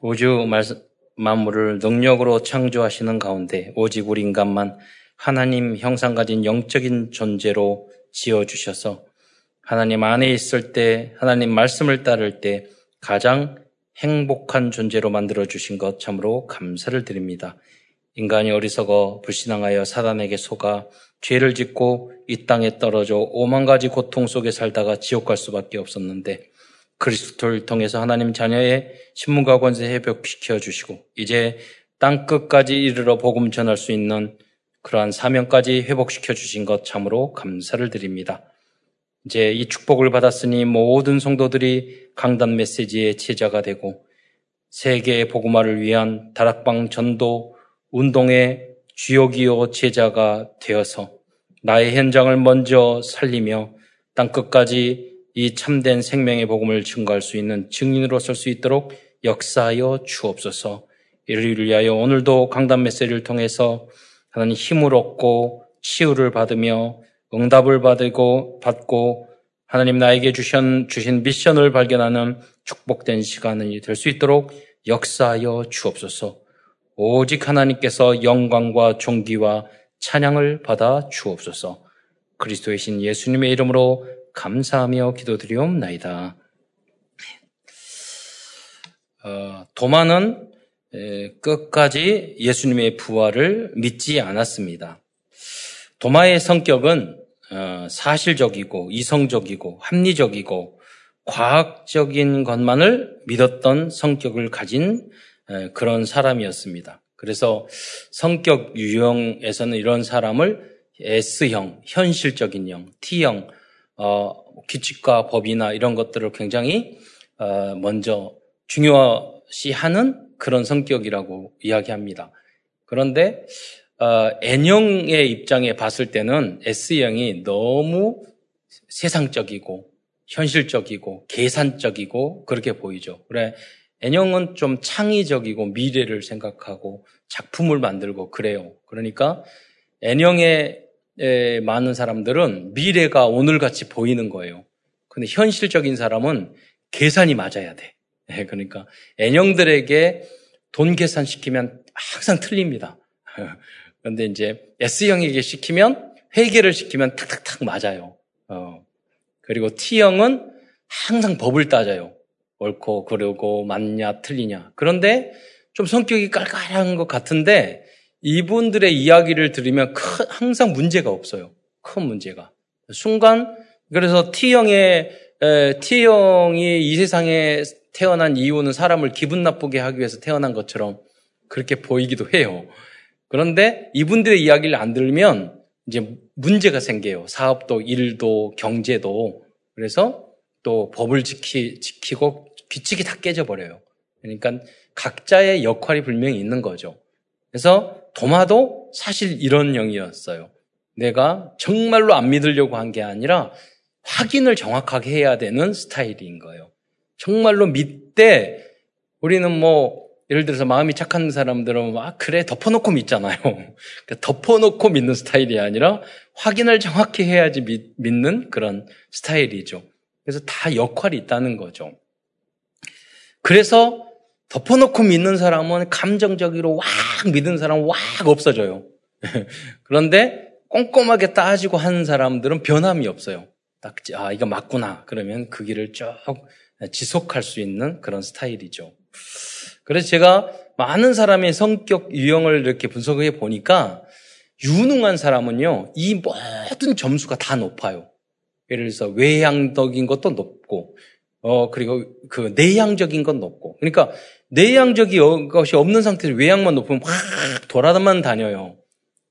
우주 만물을 능력으로 창조하시는 가운데 오직 우리 인간만 하나님 형상 가진 영적인 존재로 지어주셔서 하나님 안에 있을 때, 하나님 말씀을 따를 때 가장 행복한 존재로 만들어 주신 것 참으로 감사를 드립니다. 인간이 어리석어 불신앙하여 사단에게 속아 죄를 짓고 이 땅에 떨어져 오만 가지 고통 속에 살다가 지옥 갈 수밖에 없었는데 그리스도를 통해서 하나님 자녀의 신문과 권세 회복시켜 주시고 이제 땅 끝까지 이르러 복음 전할 수 있는 그러한 사명까지 회복시켜 주신 것 참으로 감사를 드립니다. 이제 이 축복을 받았으니 모든 성도들이 강단 메시지의 제자가 되고 세계의 복음화를 위한 다락방 전도 운동의 주요기요 제자가 되어서 나의 현장을 먼저 살리며 땅 끝까지 이 참된 생명의 복음을 증거할 수 있는 증인으로 설 수 있도록 역사하여 주옵소서. 이를 위하여 오늘도 강단 메시지를 통해서 하나님 힘을 얻고 치유를 받으며 응답을 받고 받고 하나님 나에게 주신, 주신 미션을 발견하는 축복된 시간이 될 수 있도록 역사하여 주옵소서. 오직 하나님께서 영광과 존귀와 찬양을 받아 주옵소서. 그리스도의 신 예수님의 이름으로 감사하며 기도드리옵나이다. 어, 도마는 끝까지 예수님의 부활을 믿지 않았습니다. 도마의 성격은 어, 사실적이고 이성적이고 합리적이고 과학적인 것만을 믿었던 성격을 가진 그런 사람이었습니다. 그래서 성격 유형에서는 이런 사람을 S형, 현실적인 형, T형, 어, 규칙과 법이나 이런 것들을 굉장히 어, 먼저 중요시하는 그런 성격이라고 이야기합니다. 그런데 어, N형의 입장에 봤을 때는 S형이 너무 세상적이고 현실적이고 계산적이고 그렇게 보이죠. 그래 N형은 좀 창의적이고 미래를 생각하고 작품을 만들고 그래요. 그러니까 N형의 많은 사람들은 미래가 오늘같이 보이는 거예요. 근데 현실적인 사람은 계산이 맞아야 돼. 예, 그러니까 N형들에게 돈 계산시키면 항상 틀립니다. 그런데 이제 S형에게 시키면 회계를 시키면 탁탁탁 맞아요. 어. 그리고 T형은 항상 법을 따져요. 옳고 그르고 맞냐 틀리냐. 그런데 좀 성격이 깔깔한 것 같은데 이분들의 이야기를 들으면 큰, 항상 문제가 없어요. 큰 문제가. 순간 그래서 T형의 에, T형이 이 세상에 태어난 이유는 사람을 기분 나쁘게 하기 위해서 태어난 것처럼 그렇게 보이기도 해요. 그런데 이분들의 이야기를 안 들으면 이제 문제가 생겨요. 사업도, 일도, 경제도. 그래서 또 법을 지키, 지키고 규칙이 다 깨져버려요. 그러니까 각자의 역할이 분명히 있는 거죠. 그래서 도마도 사실 이런 영이었어요. 내가 정말로 안 믿으려고 한 게 아니라 확인을 정확하게 해야 되는 스타일인 거예요. 정말로 믿되 우리는 뭐 예를 들어서 마음이 착한 사람들은 막 아, 그래 덮어놓고 믿잖아요. 그러니까 덮어놓고 믿는 스타일이 아니라 확인을 정확히 해야지 믿, 믿는 그런 스타일이죠. 그래서 다 역할이 있다는 거죠. 그래서 덮어놓고 믿는 사람은 감정적으로 왁 믿는 사람은 왁 없어져요. 그런데 꼼꼼하게 따지고 하는 사람들은 변함이 없어요. 딱, 아, 이거 맞구나. 그러면 그 길을 쭉 지속할 수 있는 그런 스타일이죠. 그래서 제가 많은 사람의 성격 유형을 이렇게 분석해 보니까 유능한 사람은요, 이 모든 점수가 다 높아요. 예를 들어서 외향적인 것도 높고, 어, 그리고 그 내향적인 건 높고. 그러니까 내향적인 것이 없는 상태에서 외향만 높으면 막 돌아다만 다녀요.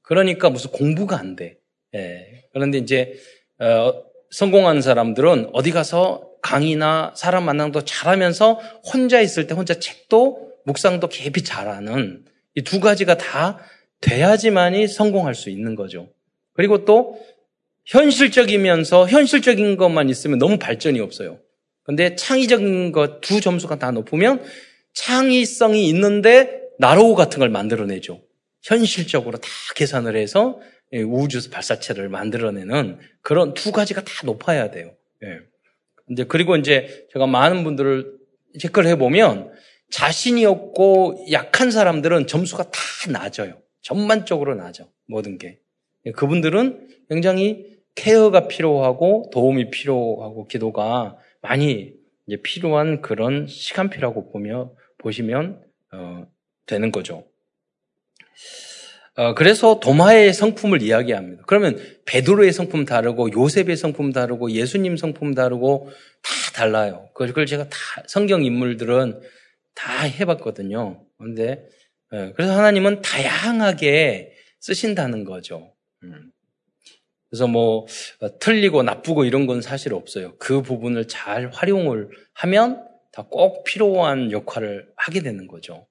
그러니까 무슨 공부가 안 돼. 예. 그런데 이제, 어, 성공한 사람들은 어디 가서 강의나 사람 만남도 잘하면서 혼자 있을 때 혼자 책도 묵상도 깊이 잘하는 이 두 가지가 다 돼야지만이 성공할 수 있는 거죠. 그리고 또 현실적이면서 현실적인 것만 있으면 너무 발전이 없어요. 근데 창의적인 것 두 점수가 다 높으면 창의성이 있는데 나로우 같은 걸 만들어내죠. 현실적으로 다 계산을 해서 우주 발사체를 만들어내는 그런 두 가지가 다 높아야 돼요. 예. 이제 그리고 이제 제가 많은 분들을 체크를 해보면 자신이 없고 약한 사람들은 점수가 다 낮아요. 전반적으로 낮아. 모든 게. 그분들은 굉장히 케어가 필요하고 도움이 필요하고 기도가 많이 이제 필요한 그런 시간표라고 보며 보시면 어, 되는 거죠. 어, 그래서 도마의 성품을 이야기합니다. 그러면 베드로의 성품 다르고 요셉의 성품 다르고 예수님 성품 다르고 다 달라요. 그걸 제가 다 성경 인물들은 다 해봤거든요. 그런데 예, 그래서 하나님은 다양하게 쓰신다는 거죠. 음. 그래서 뭐 어, 틀리고 나쁘고 이런 건 사실 없어요. 그 부분을 잘 활용을 하면 다 꼭 필요한 역할을 하게 되는 거죠.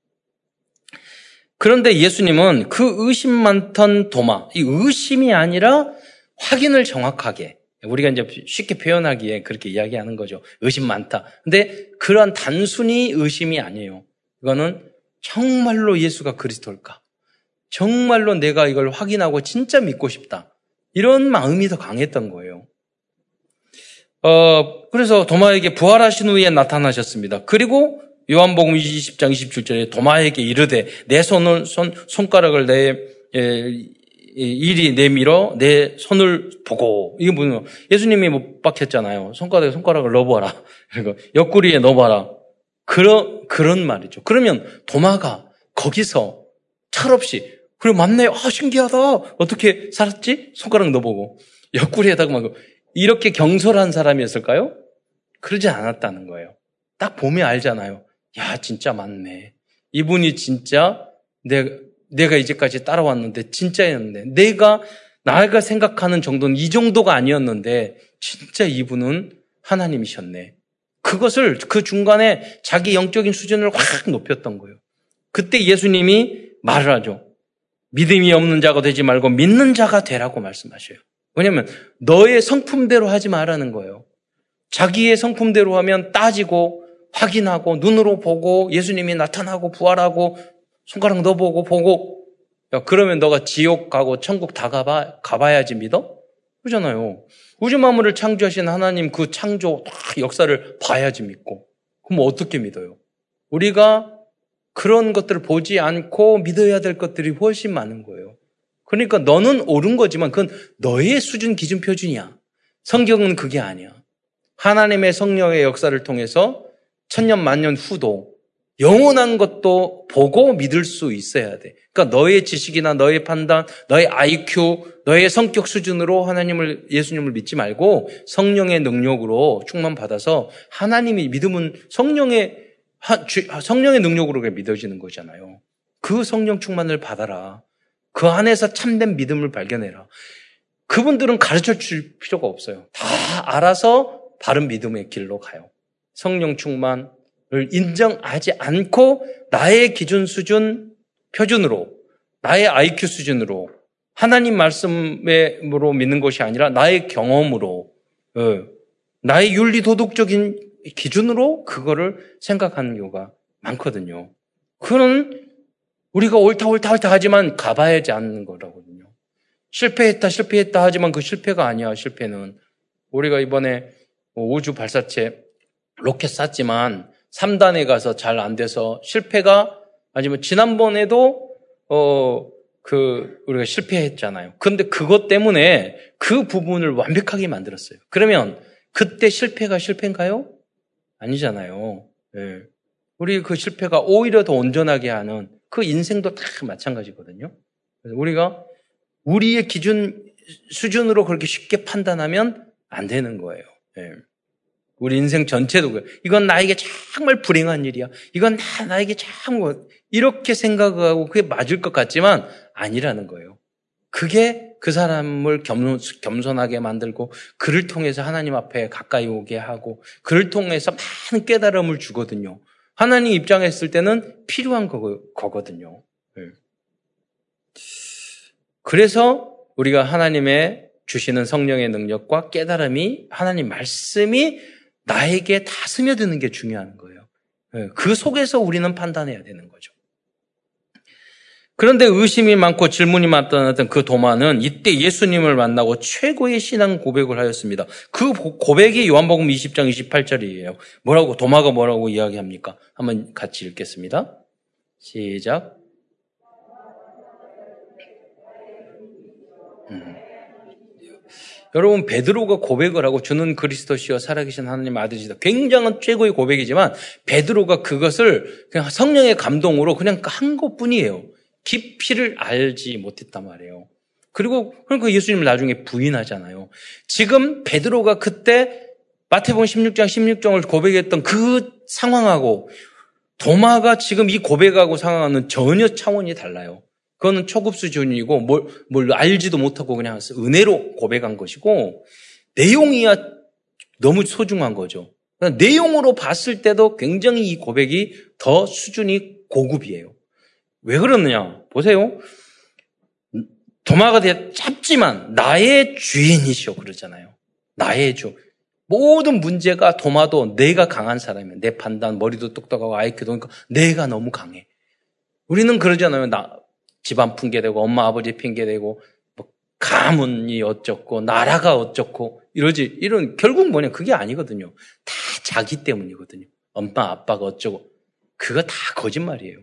그런데 예수님은 그 의심 많던 도마, 이 의심이 아니라 확인을 정확하게, 우리가 이제 쉽게 표현하기에 그렇게 이야기하는 거죠. 의심 많다. 근데 그러한 단순히 의심이 아니에요. 이거는 정말로 예수가 그리스도일까? 정말로 내가 이걸 확인하고 진짜 믿고 싶다. 이런 마음이 더 강했던 거예요. 어, 그래서 도마에게 부활하신 후에 나타나셨습니다. 그리고 요한복음 20장 27절에 도마에게 이르되 내 손을 손 손가락을 내 에, 이리 내밀어 내 손을 보고 이게 뭐냐 예수님이 못 박혔잖아요. 손가락에 손가락을 넣어봐라. 그리고 옆구리에 넣어봐라. 그런 그런 말이죠. 그러면 도마가 거기서 철없이 그리고 맞네. 아 신기하다. 어떻게 살았지? 손가락 넣어보고 옆구리에다가 막 이렇게 경솔한 사람이었을까요? 그러지 않았다는 거예요. 딱 보면 알잖아요. 야, 진짜 맞네. 이분이 진짜 내가, 내가 이제까지 따라왔는데 진짜였는데 내가 나가 생각하는 정도는 이 정도가 아니었는데 진짜 이분은 하나님이셨네. 그것을 그 중간에 자기 영적인 수준을 확 높였던 거예요. 그때 예수님이 말을 하죠. 믿음이 없는 자가 되지 말고 믿는 자가 되라고 말씀하셔요. 왜냐하면 너의 성품대로 하지 말라는 거예요. 자기의 성품대로 하면 따지고 확인하고 눈으로 보고 예수님이 나타나고 부활하고 손가락 넣어보고 보고 야, 그러면 너가 지옥 가고 천국 다 가봐, 가봐야지 믿어? 그러잖아요. 우주 만물을 창조하신 하나님 그 창조 역사를 봐야지 믿고 그럼 어떻게 믿어요? 우리가 그런 것들을 보지 않고 믿어야 될 것들이 훨씬 많은 거예요. 그러니까 너는 옳은 거지만 그건 너의 수준 기준 표준이야. 성경은 그게 아니야. 하나님의 성령의 역사를 통해서 천년 만년 후도 영원한 것도 보고 믿을 수 있어야 돼. 그러니까 너의 지식이나 너의 판단, 너의 IQ, 너의 성격 수준으로 하나님을 예수님을 믿지 말고 성령의 능력으로 충만 받아서 하나님이 믿음은 성령의 성령의 능력으로 믿어지는 거잖아요. 그 성령 충만을 받아라. 그 안에서 참된 믿음을 발견해라. 그분들은 가르쳐 줄 필요가 없어요. 다 알아서 바른 믿음의 길로 가요. 성령 충만을 인정하지 않고 나의 기준 수준 표준으로 나의 IQ 수준으로 하나님 말씀으로 믿는 것이 아니라 나의 경험으로 어, 나의 윤리 도덕적인 기준으로 그거를 생각하는 경우가 많거든요. 그는 우리가 옳다 옳다 옳다 하지만 가봐야지 않는 거라거든요. 실패했다 실패했다 하지만 그 실패가 아니야 실패는 우리가 이번에 우주 발사체 로켓 쐈지만 3단에 가서 잘 안 돼서 실패가 아니면 지난번에도 어 그 우리가 실패했잖아요. 근데 그것 때문에 그 부분을 완벽하게 만들었어요. 그러면 그때 실패가 실패인가요? 아니잖아요. 네. 우리 그 실패가 오히려 더 온전하게 하는 그 인생도 다 마찬가지거든요. 그래서 우리가 우리의 기준 수준으로 그렇게 쉽게 판단하면 안 되는 거예요. 네. 우리 인생 전체도 그래요. 이건 나에게 정말 불행한 일이야. 이건 나, 나에게 참, 이렇게 생각하고 그게 맞을 것 같지만 아니라는 거예요. 그게 그 사람을 겸손, 하게 만들고 그를 통해서 하나님 앞에 가까이 오게 하고 그를 통해서 많은 깨달음을 주거든요. 하나님 입장에 있을 때는 필요한 거, 거 거든요. 네. 그래서 우리가 하나님의 주시는 성령의 능력과 깨달음이 하나님 말씀이 나에게 다 스며드는 게 중요한 거예요. 네. 그 속에서 우리는 판단해야 되는 거죠. 그런데 의심이 많고 질문이 많던 그 도마는 이때 예수님을 만나고 최고의 신앙 고백을 하였습니다. 그 고백이 요한복음 20장 28절이에요. 뭐라고 도마가 뭐라고 이야기합니까? 한번 같이 읽겠습니다. 시작. 음. 여러분 베드로가 고백을 하고 주는 그리스도시여 살아계신 하나님 아들이시다. 굉장한 최고의 고백이지만 베드로가 그것을 그냥 성령의 감동으로 그냥 한 것뿐이에요. 깊이를 알지 못했단 말이에요. 그리고 그러니까 예수님을 나중에 부인하잖아요. 지금 베드로가 그때 마태복음 16장 16장을 고백했던 그 상황하고 도마가 지금 이 고백하고 상황은 전혀 차원이 달라요. 그거는 초급 수준이고 뭘, 뭘 알지도 못하고 그냥 은혜로 고백한 것이고 내용이야 너무 소중한 거죠. 내용으로 봤을 때도 굉장히 이 고백이 더 수준이 고급이에요. 왜 그러느냐? 보세요. 도마가 되 짧지만 나의 주인이시오 그러잖아요. 나의 주. 모든 문제가 도마도 내가 강한 사람이야. 내 판단, 머리도 똑똑하고 아이큐도 그러니까 내가 너무 강해. 우리는 그러잖아요. 나 집안 핑계대고 엄마 아버지 핑계대고 뭐 가문이 어쩌고 나라가 어쩌고 이러지. 이런 결국 뭐냐 그게 아니거든요. 다 자기 때문이거든요. 엄마 아빠가 어쩌고 그거 다 거짓말이에요.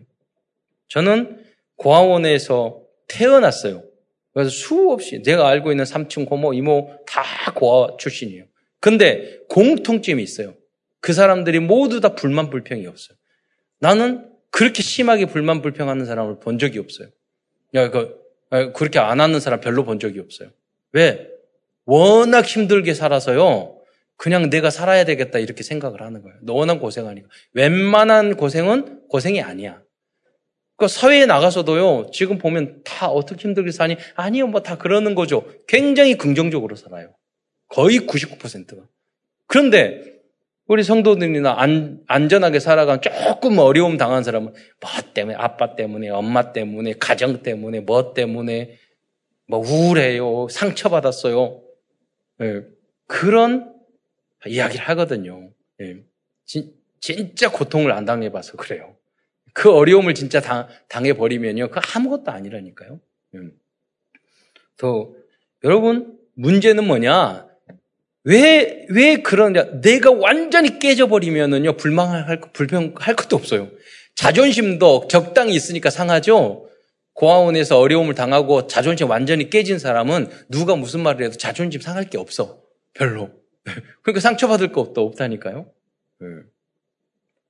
저는 고아원에서 태어났어요. 그래서 수없이 내가 알고 있는 삼촌, 고모, 이모 다 고아 출신이에요. 근데 공통점이 있어요. 그 사람들이 모두 다 불만 불평이 없어요. 나는 그렇게 심하게 불만 불평하는 사람을 본 적이 없어요. 야, 그, 그렇게 안 하는 사람 별로 본 적이 없어요. 왜? 워낙 힘들게 살아서요. 그냥 내가 살아야 되겠다 이렇게 생각을 하는 거예요. 워낙 고생하니까. 웬만한 고생은 고생이 아니야. 그 사회에 나가서도요, 지금 보면 다 어떻게 힘들게 사니? 아니요, 뭐 다 그러는 거죠. 굉장히 긍정적으로 살아요. 거의 99%가. 그런데 우리 성도들이나 안, 안전하게 살아간 조금 어려움 당한 사람은 뭐 때문에, 아빠 때문에, 엄마 때문에, 가정 때문에, 뭐 때문에, 뭐 우울해요, 상처받았어요. 네. 그런 이야기를 하거든요. 네. 진, 진짜 고통을 안 당해봐서 그래요. 그 어려움을 진짜 당, 당해버리면요. 그 아무것도 아니라니까요. 음. 또, 여러분, 문제는 뭐냐? 왜, 왜 그러냐? 내가 완전히 깨져버리면은요, 불망할, 불평할 것도 없어요. 자존심도 적당히 있으니까 상하죠? 고아원에서 어려움을 당하고 자존심 완전히 깨진 사람은 누가 무슨 말을 해도 자존심 상할 게 없어. 별로. 그러니까 상처받을 것도 없다니까요. 네.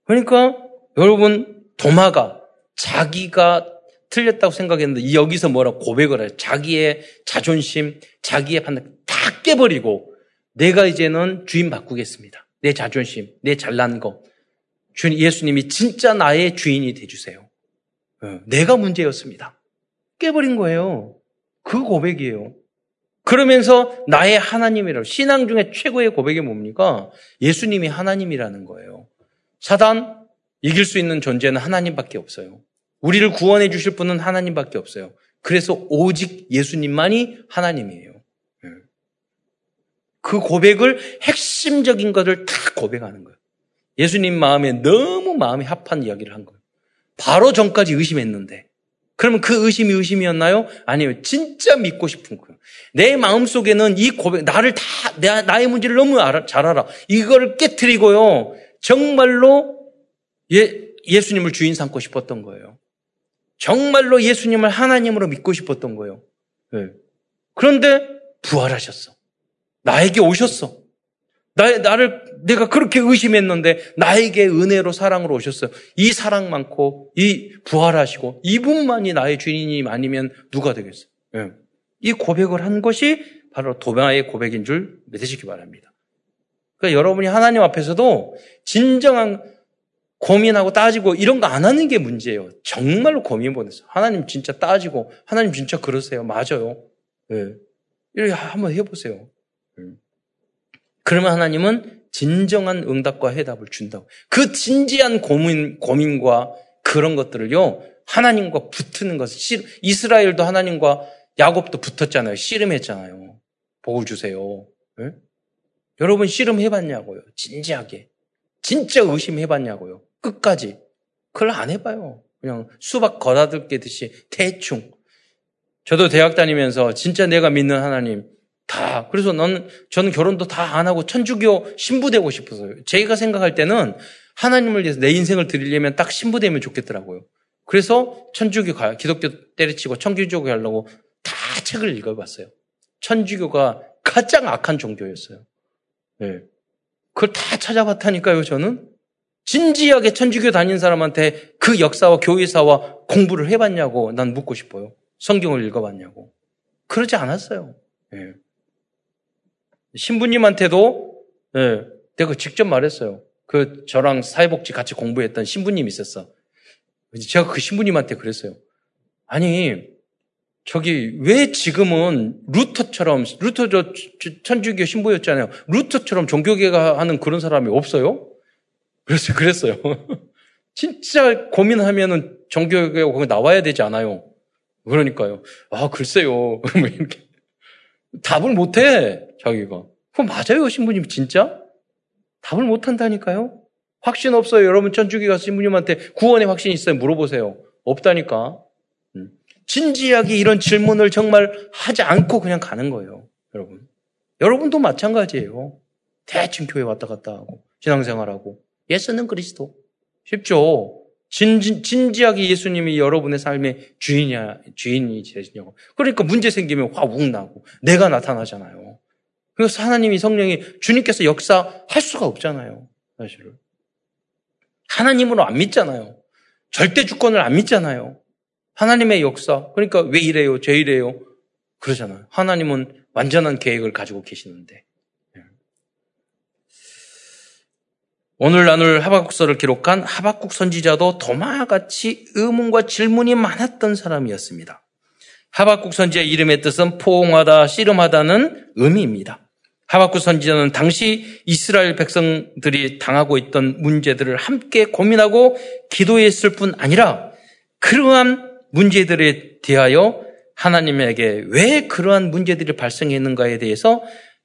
그러니까 여러분 도마가 자기가 틀렸다고 생각했는데 여기서 뭐라 고백을 해요. 자기의 자존심, 자기의 판단 다 깨버리고 내가 이제는 주인 바꾸겠습니다. 내 자존심, 내 잘난 거. 주님 예수님이 진짜 나의 주인이 돼주세요. 어, 내가 문제였습니다. 깨버린 거예요. 그 고백이에요. 그러면서 나의 하나님이라고 신앙 중에 최고의 고백이 뭡니까? 예수님이 하나님이라는 거예요. 사단 이길 수 있는 존재는 하나님밖에 없어요. 우리를 구원해 주실 분은 하나님밖에 없어요. 그래서 오직 예수님만이 하나님이에요. 예. 그 고백을 핵심적인 것을 다 고백하는 거예요. 예수님 마음에 너무 마음이 합한 이야기를 한 거예요. 바로 전까지 의심했는데. 그러면 그 의심이 의심이었나요? 아니요. 진짜 믿고 싶은 거예요. 내 마음 속에는 이 고백, 나를 다, 내, 나의 문제를 너무 알아, 잘 알아. 이걸 깨뜨리고요. 정말로 예, 예수님을 주인 삼고 싶었던 거예요. 정말로 예수님을 하나님으로 믿고 싶었던 거예요. 네. 그런데 부활하셨어. 나에게 오셨어. 나, 나를, 내가 그렇게 의심했는데 나에게 은혜로 사랑으로 오셨어요. 이 사랑 많고, 이 부활하시고, 이분만이 나의 주인이 아니면 누가 되겠어요? 네. 이 고백을 한 것이 바로 도마의 고백인 줄 믿으시기 바랍니다. 그러니까 여러분이 하나님 앞에서도 진정한 고민하고 따지고 이런 거 안 하는 게 문제예요. 정말로 고민 보냈어요. 하나님 진짜 따지고 하나님 진짜 그러세요. 맞아요. 네. 이렇게 한번 해보세요. 네. 그러면 하나님은 진정한 응답과 해답을 준다고. 그 진지한 고민, 고민과 그런 것들을요, 하나님과 붙는 것을, 이스라엘도 하나님과 야곱도 붙었잖아요. 씨름했잖아요. 복을 주세요. 네? 여러분 씨름해봤냐고요. 진지하게. 진짜 의심해봤냐고요. 끝까지. 그걸 안 해봐요. 그냥 수박 거다들게듯이 대충. 저도 대학 다니면서 진짜 내가 믿는 하나님 다 그래서 넌 저는 결혼도 다 안 하고 천주교 신부 되고 싶어서요. 제가 생각할 때는 하나님을 위해서 내 인생을 드리려면 딱 신부 되면 좋겠더라고요. 그래서 천주교 가 기독교 때려치고 천주교 가려고 다 책을 읽어봤어요. 천주교가 가장 악한 종교였어요. 네. 그걸 다 찾아봤다니까요, 저는. 진지하게 천주교 다닌 사람한테 그 역사와 교회사와 공부를 해봤냐고 난 묻고 싶어요. 성경을 읽어봤냐고. 그러지 않았어요. 네. 신부님한테도 네, 내가 직접 말했어요. 그 저랑 사회복지 같이 공부했던 신부님이 있었어. 제가 그 신부님한테 그랬어요. 아니 저기 왜 지금은 루터처럼 루터 저 천주교 신부였잖아요. 루터처럼 종교계가 하는 그런 사람이 없어요? 그랬어요. 그랬어요. 진짜 고민하면은 종교계가 거기 나와야 되지 않아요. 그러니까요. 아 글쎄요. 뭐 이렇게 답을 못 해 자기가. 그거 맞아요 신부님 진짜? 답을 못 한다니까요. 확신 없어요. 여러분 천주교 가서 신부님한테 구원의 확신 있어요? 물어보세요. 없다니까. 진지하게 이런 질문을 정말 하지 않고 그냥 가는 거예요. 여러분. 여러분도 마찬가지예요. 대충 교회 왔다 갔다 하고, 신앙생활하고. 예수는 그리스도. 쉽죠? 진, 진지하게 예수님이 여러분의 삶의 주인이야, 주인이 되시냐고. 그러니까 문제 생기면 화욱 나고, 내가 나타나잖아요. 그래서 하나님이 성령이 주님께서 역사할 수가 없잖아요. 사실은. 하나님으로 안 믿잖아요. 절대 주권을 안 믿잖아요. 하나님의 역사. 그러니까 왜 이래요? 제 이래요? 그러잖아요. 하나님은 완전한 계획을 가지고 계시는데. 오늘 나눌 하박국서를 기록한 하박국 선지자도 도마같이 의문과 질문이 많았던 사람이었습니다. 하박국 선지의 이름의 뜻은 포옹하다, 씨름하다는 의미입니다. 하박국 선지자는 당시 이스라엘 백성들이 당하고 있던 문제들을 함께 고민하고 기도했을 뿐 아니라 그러한 문제들에 대하여 하나님에게 왜 그러한 문제들이 발생했는가에 대해서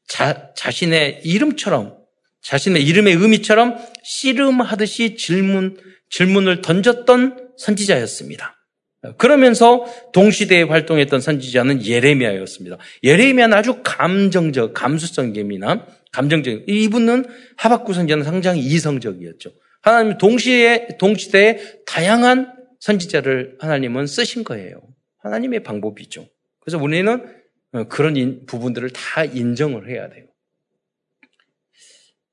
자, 자신의 이름처럼 자신의 이름의 의미처럼 씨름하듯이 질문 질문을 던졌던 선지자였습니다. 그러면서 동시대에 활동했던 선지자는 예레미야였습니다. 예레미야는 아주 감정적, 감수성 예민한 감정적. 이분은 하박구 선지자는 상당히 이성적이었죠. 하나님 동시에 동시대에 다양한 선지자를 하나님은 쓰신 거예요. 하나님의 방법이죠. 그래서 우리는 어, 그런 부분들을 다 인정을 해야 돼요.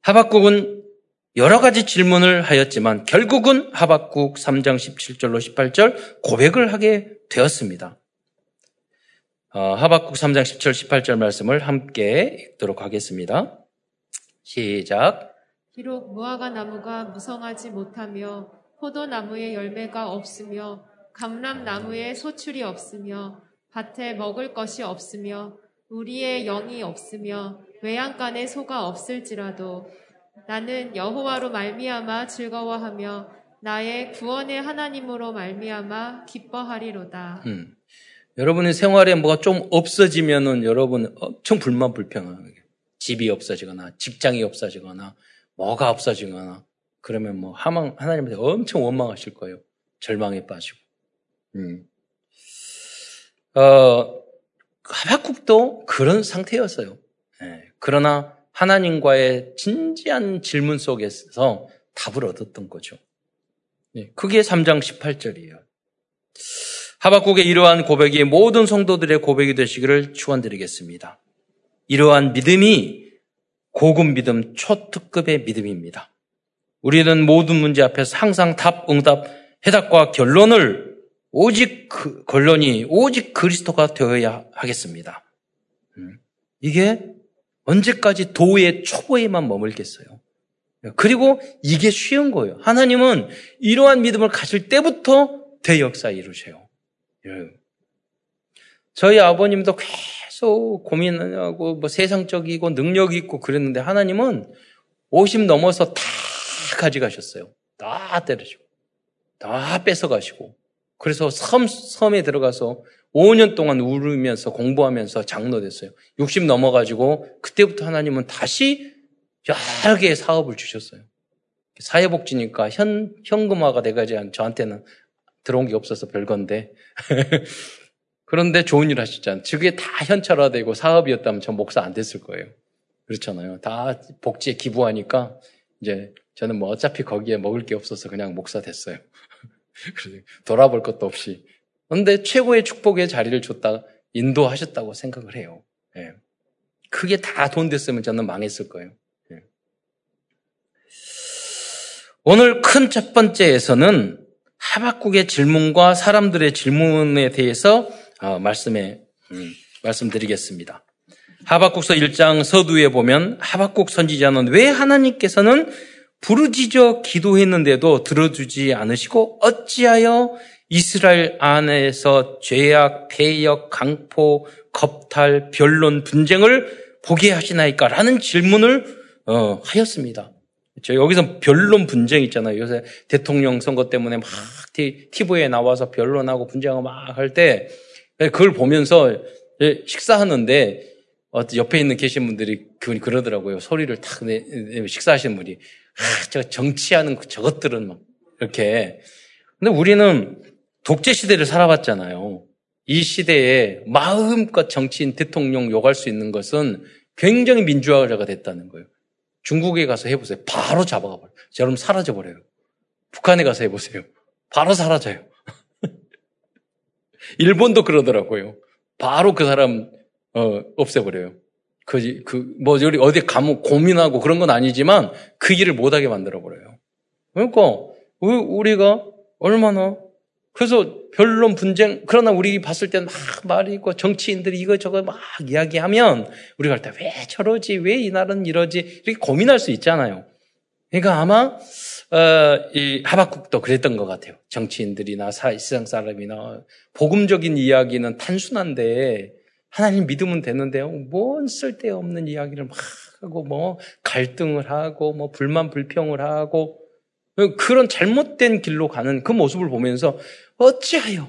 하박국은 여러 가지 질문을 하였지만 결국은 하박국 3장 17절로 18절 고백을 하게 되었습니다. 어, 하박국 3장 17, 18절 말씀을 함께 읽도록 하겠습니다. 시작. 비록 무화과 나무가 무성하지 못하며 포도나무에 열매가 없으며 감람나무에 소출이 없으며 밭에 먹을 것이 없으며 우리의 영이 없으며 외양간에 소가 없을지라도 나는 여호와로 말미암아 즐거워하며 나의 구원의 하나님으로 말미암아 기뻐하리로다. 음. 여러분의 생활에 뭐가 좀 없어지면은 여러분 엄청 불만 불평하게 집이 없어지거나 직장이 없어지거나 뭐가 없어지거나 그러면 뭐 하나님한테 엄청 원망하실 거예요. 절망에 빠지고. 음. 어, 하박국도 그런 상태였어요. 네. 그러나 하나님과의 진지한 질문 속에서 답을 얻었던 거죠. 네. 그게 3장 18절이에요. 하박국의 이러한 고백이 모든 성도들의 고백이 되시기를 축원드리겠습니다. 이러한 믿음이 고급 믿음, 초특급의 믿음입니다. 우리는 모든 문제 앞에서 항상 답, 응답, 해답과 결론을 오직 그 결론이 오직 그리스도가 되어야 하겠습니다. 음. 이게 언제까지 도의 초보에만 머물겠어요. 그리고 이게 쉬운 거예요. 하나님은 이러한 믿음을 가질 때부터 대역사 이루세요. 저희 아버님도 계속 고민하고 뭐 세상적이고 능력이 있고 그랬는데 하나님은 50 넘어서 다 가져가셨어요. 다 때려주고, 다 뺏어가시고. 그래서 섬, 섬에 들어가서 5년 동안 울으면서 공부하면서 장로 됐어요. 60 넘어가지고 그때부터 하나님은 다시 여러 개의 사업을 주셨어요. 사회복지니까 현, 현금화가 돼가지고 저한테는 들어온 게 없어서 별건데. 그런데 좋은 일 하셨잖아요. 그게 다 현찰화되고 사업이었다면 전 목사 안 됐을 거예요. 그렇잖아요. 다 복지에 기부하니까 이제 저는 뭐 어차피 거기에 먹을 게 없어서 그냥 목사 됐어요. 돌아볼 것도 없이. 그런데 최고의 축복의 자리를 줬다, 인도하셨다고 생각을 해요. 예. 그게 다 돈 됐으면 저는 망했을 거예요. 예. 오늘 큰 첫 번째에서는 하박국의 질문과 사람들의 질문에 대해서 어, 말씀에 음, 말씀드리겠습니다. 하박국서 1장 서두에 보면 하박국 선지자는 왜 하나님께서는 부르짖어 기도했는데도 들어주지 않으시고 어찌하여 이스라엘 안에서 죄악, 폐역, 강포, 겁탈, 변론, 분쟁을 보게 하시나이까? 라는 질문을 어, 하였습니다. 저 여기서 변론 분쟁 있잖아요. 요새 대통령 선거 때문에 막 TV에 나와서 변론하고 분쟁하고 막 할 때 그걸 보면서 식사하는데 옆에 있는 계신 분들이 그러더라고요. 소리를 탁 내, 식사하시는 분이 아, 저 정치하는 그 저것들은 막 이렇게. 근데 우리는 독재 시대를 살아봤잖아요. 이 시대에 마음껏 정치인 대통령 욕할 수 있는 것은 굉장히 민주화가 됐다는 거예요. 중국에 가서 해보세요. 바로 잡아가 버려요. 여러분 사라져 버려요. 북한에 가서 해보세요. 바로 사라져요. 일본도 그러더라고요. 바로 그 사람 어, 없애버려요. 그, 그, 뭐, 여기 어디 가면 고민하고 그런 건 아니지만 그 일을 못하게 만들어버려요. 그러니까, 우리가 얼마나, 그래서 변론 분쟁, 그러나 우리 봤을 때는 막 말이 있고 정치인들이 이거저거 막 이야기하면 우리가 할 때 왜 저러지, 왜 이 나라는 이러지, 이렇게 고민할 수 있잖아요. 그러니까 아마, 어, 이 하박국도 그랬던 것 같아요. 정치인들이나 세상 사람이나 복음적인 이야기는 단순한데 하나님 믿으면 되는데요. 뭔 쓸데없는 이야기를 막 하고 뭐 갈등을 하고 뭐 불만 불평을 하고 그런 잘못된 길로 가는 그 모습을 보면서 어찌하여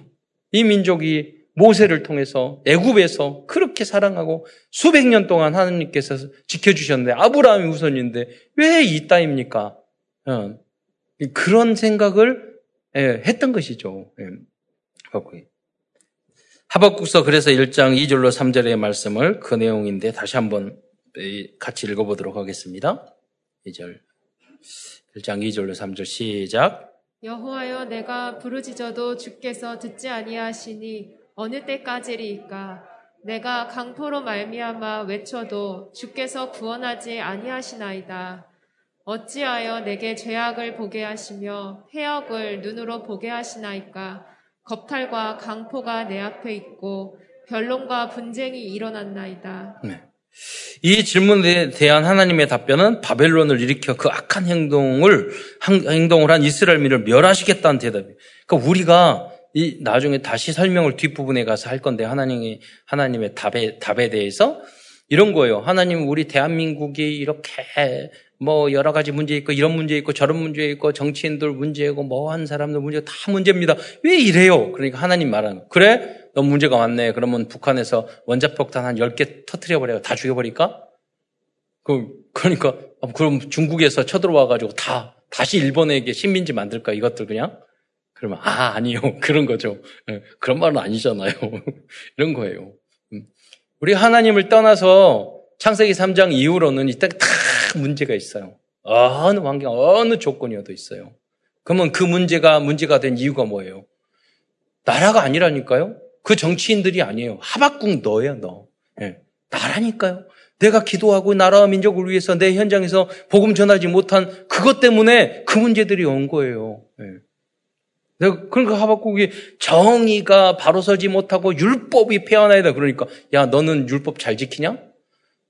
이 민족이 모세를 통해서 애굽에서 그렇게 사랑하고 수백 년 동안 하나님께서 지켜주셨는데 아브라함이 우선인데 왜 이 따입니까? 어, 그런 생각을 예, 했던 것이죠. 예, 하박국서 그래서 1장 2절로 3절의 말씀을 그 내용인데 다시 한번 같이 읽어보도록 하겠습니다. 2절. 1장 2절로 3절 시작. 여호와여 내가 부르짖어도 주께서 듣지 아니하시니 어느 때까지리이까 내가 강포로 말미암아 외쳐도 주께서 구원하지 아니하시나이다. 어찌하여 내게 죄악을 보게 하시며 해역을 눈으로 보게 하시나이까 겁탈과 강포가 내 앞에 있고 변론과 분쟁이 일어났나이다. 네. 이 질문에 대한 하나님의 답변은 바벨론을 일으켜 그 악한 행동을 행동을 한 이스라엘민을 멸하시겠다는 대답이에요. 그러니까 우리가 이 나중에 다시 설명을 뒷부분에 가서 할 건데 하나님의 하나님의 답에 답에 대해서 이런 거예요. 하나님 우리 대한민국이 이렇게 뭐 여러 가지 문제 있고 이런 문제 있고 저런 문제 있고 정치인들 문제고 뭐한 사람들 문제 다 문제입니다. 왜 이래요? 그러니까 하나님 말하는 거. 그래? 너 문제가 많네. 그러면 북한에서 원자폭탄 한 10개 터트려 버려요. 다 죽여 버릴까? 그 그러니까 그럼 중국에서 쳐들어와 가지고 다 다시 일본에게 식민지 만들까 이것들 그냥? 그러면 아 아니요 그런 거죠. 예, 그런 말은 아니잖아요. 이런 거예요. 음. 우리 하나님을 떠나서 창세기 3장 이후로는 이때 다 문제가 있어요. 어느 환경, 어느 조건이어도 있어요. 그러면 그 문제가 문제가 된 이유가 뭐예요? 나라가 아니라니까요? 그 정치인들이 아니에요. 하박국 너예요, 너. 네. 나라니까요. 내가 기도하고 나라와 민족을 위해서 내 현장에서 복음 전하지 못한 그것 때문에 그 문제들이 온 거예요. 네. 내가 그러니까 하박국이 정의가 바로 서지 못하고 율법이 폐하나이다 그러니까 야 너는 율법 잘 지키냐?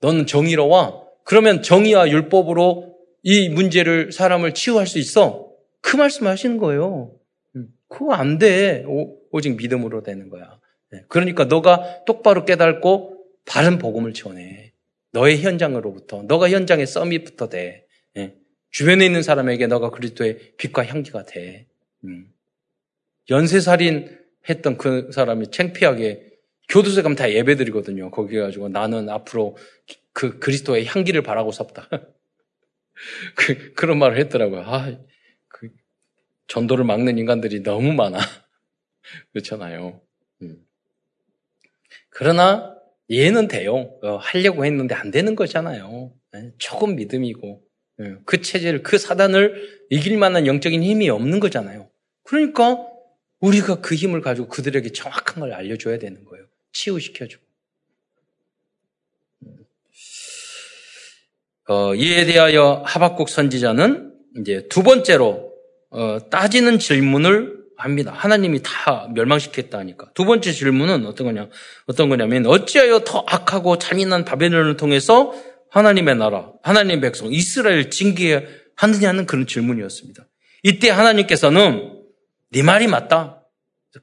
너는 정의로워? 그러면 정의와 율법으로 이 문제를 사람을 치유할 수 있어? 그 말씀 하시는 거예요. 음, 그거 안 돼. 오, 직 믿음으로 되는 거야. 네, 그러니까 너가 똑바로 깨닫고 바른 복음을 전해. 너의 현장으로부터, 너가 현장의 썸밋부터 돼. 네, 주변에 있는 사람에게 너가 그리스도의 빛과 향기가 돼. 음. 연쇄살인 했던 그 사람이 창피하게 교도소 가면 다 예배드리거든요. 거기 가지고 나는 앞으로 그 그리스도의 향기를 바라고 섰다. 그, 그런 말을 했더라고요. 아, 그 전도를 막는 인간들이 너무 많아. 그렇잖아요. 음. 그러나 얘는 돼요. 어, 하려고 했는데 안 되는 거잖아요. 네? 조금 믿음이고 네. 그 체제를 그 사단을 이길 만한 영적인 힘이 없는 거잖아요. 그러니까 우리가 그 힘을 가지고 그들에게 정확한 걸 알려줘야 되는 거예요. 치유시켜주고. 어, 이에 대하여 하박국 선지자는 이제 두 번째로 어, 따지는 질문을 합니다. 하나님이 다 멸망시켰다 하니까. 두 번째 질문은 어떤 거냐? 어떤 거냐면 어찌하여 더 악하고 잔인한 바벨론을 통해서 하나님의 나라, 하나님의 백성, 이스라엘 징계 하느냐는 그런 질문이었습니다. 이때 하나님께서는 네 말이 맞다.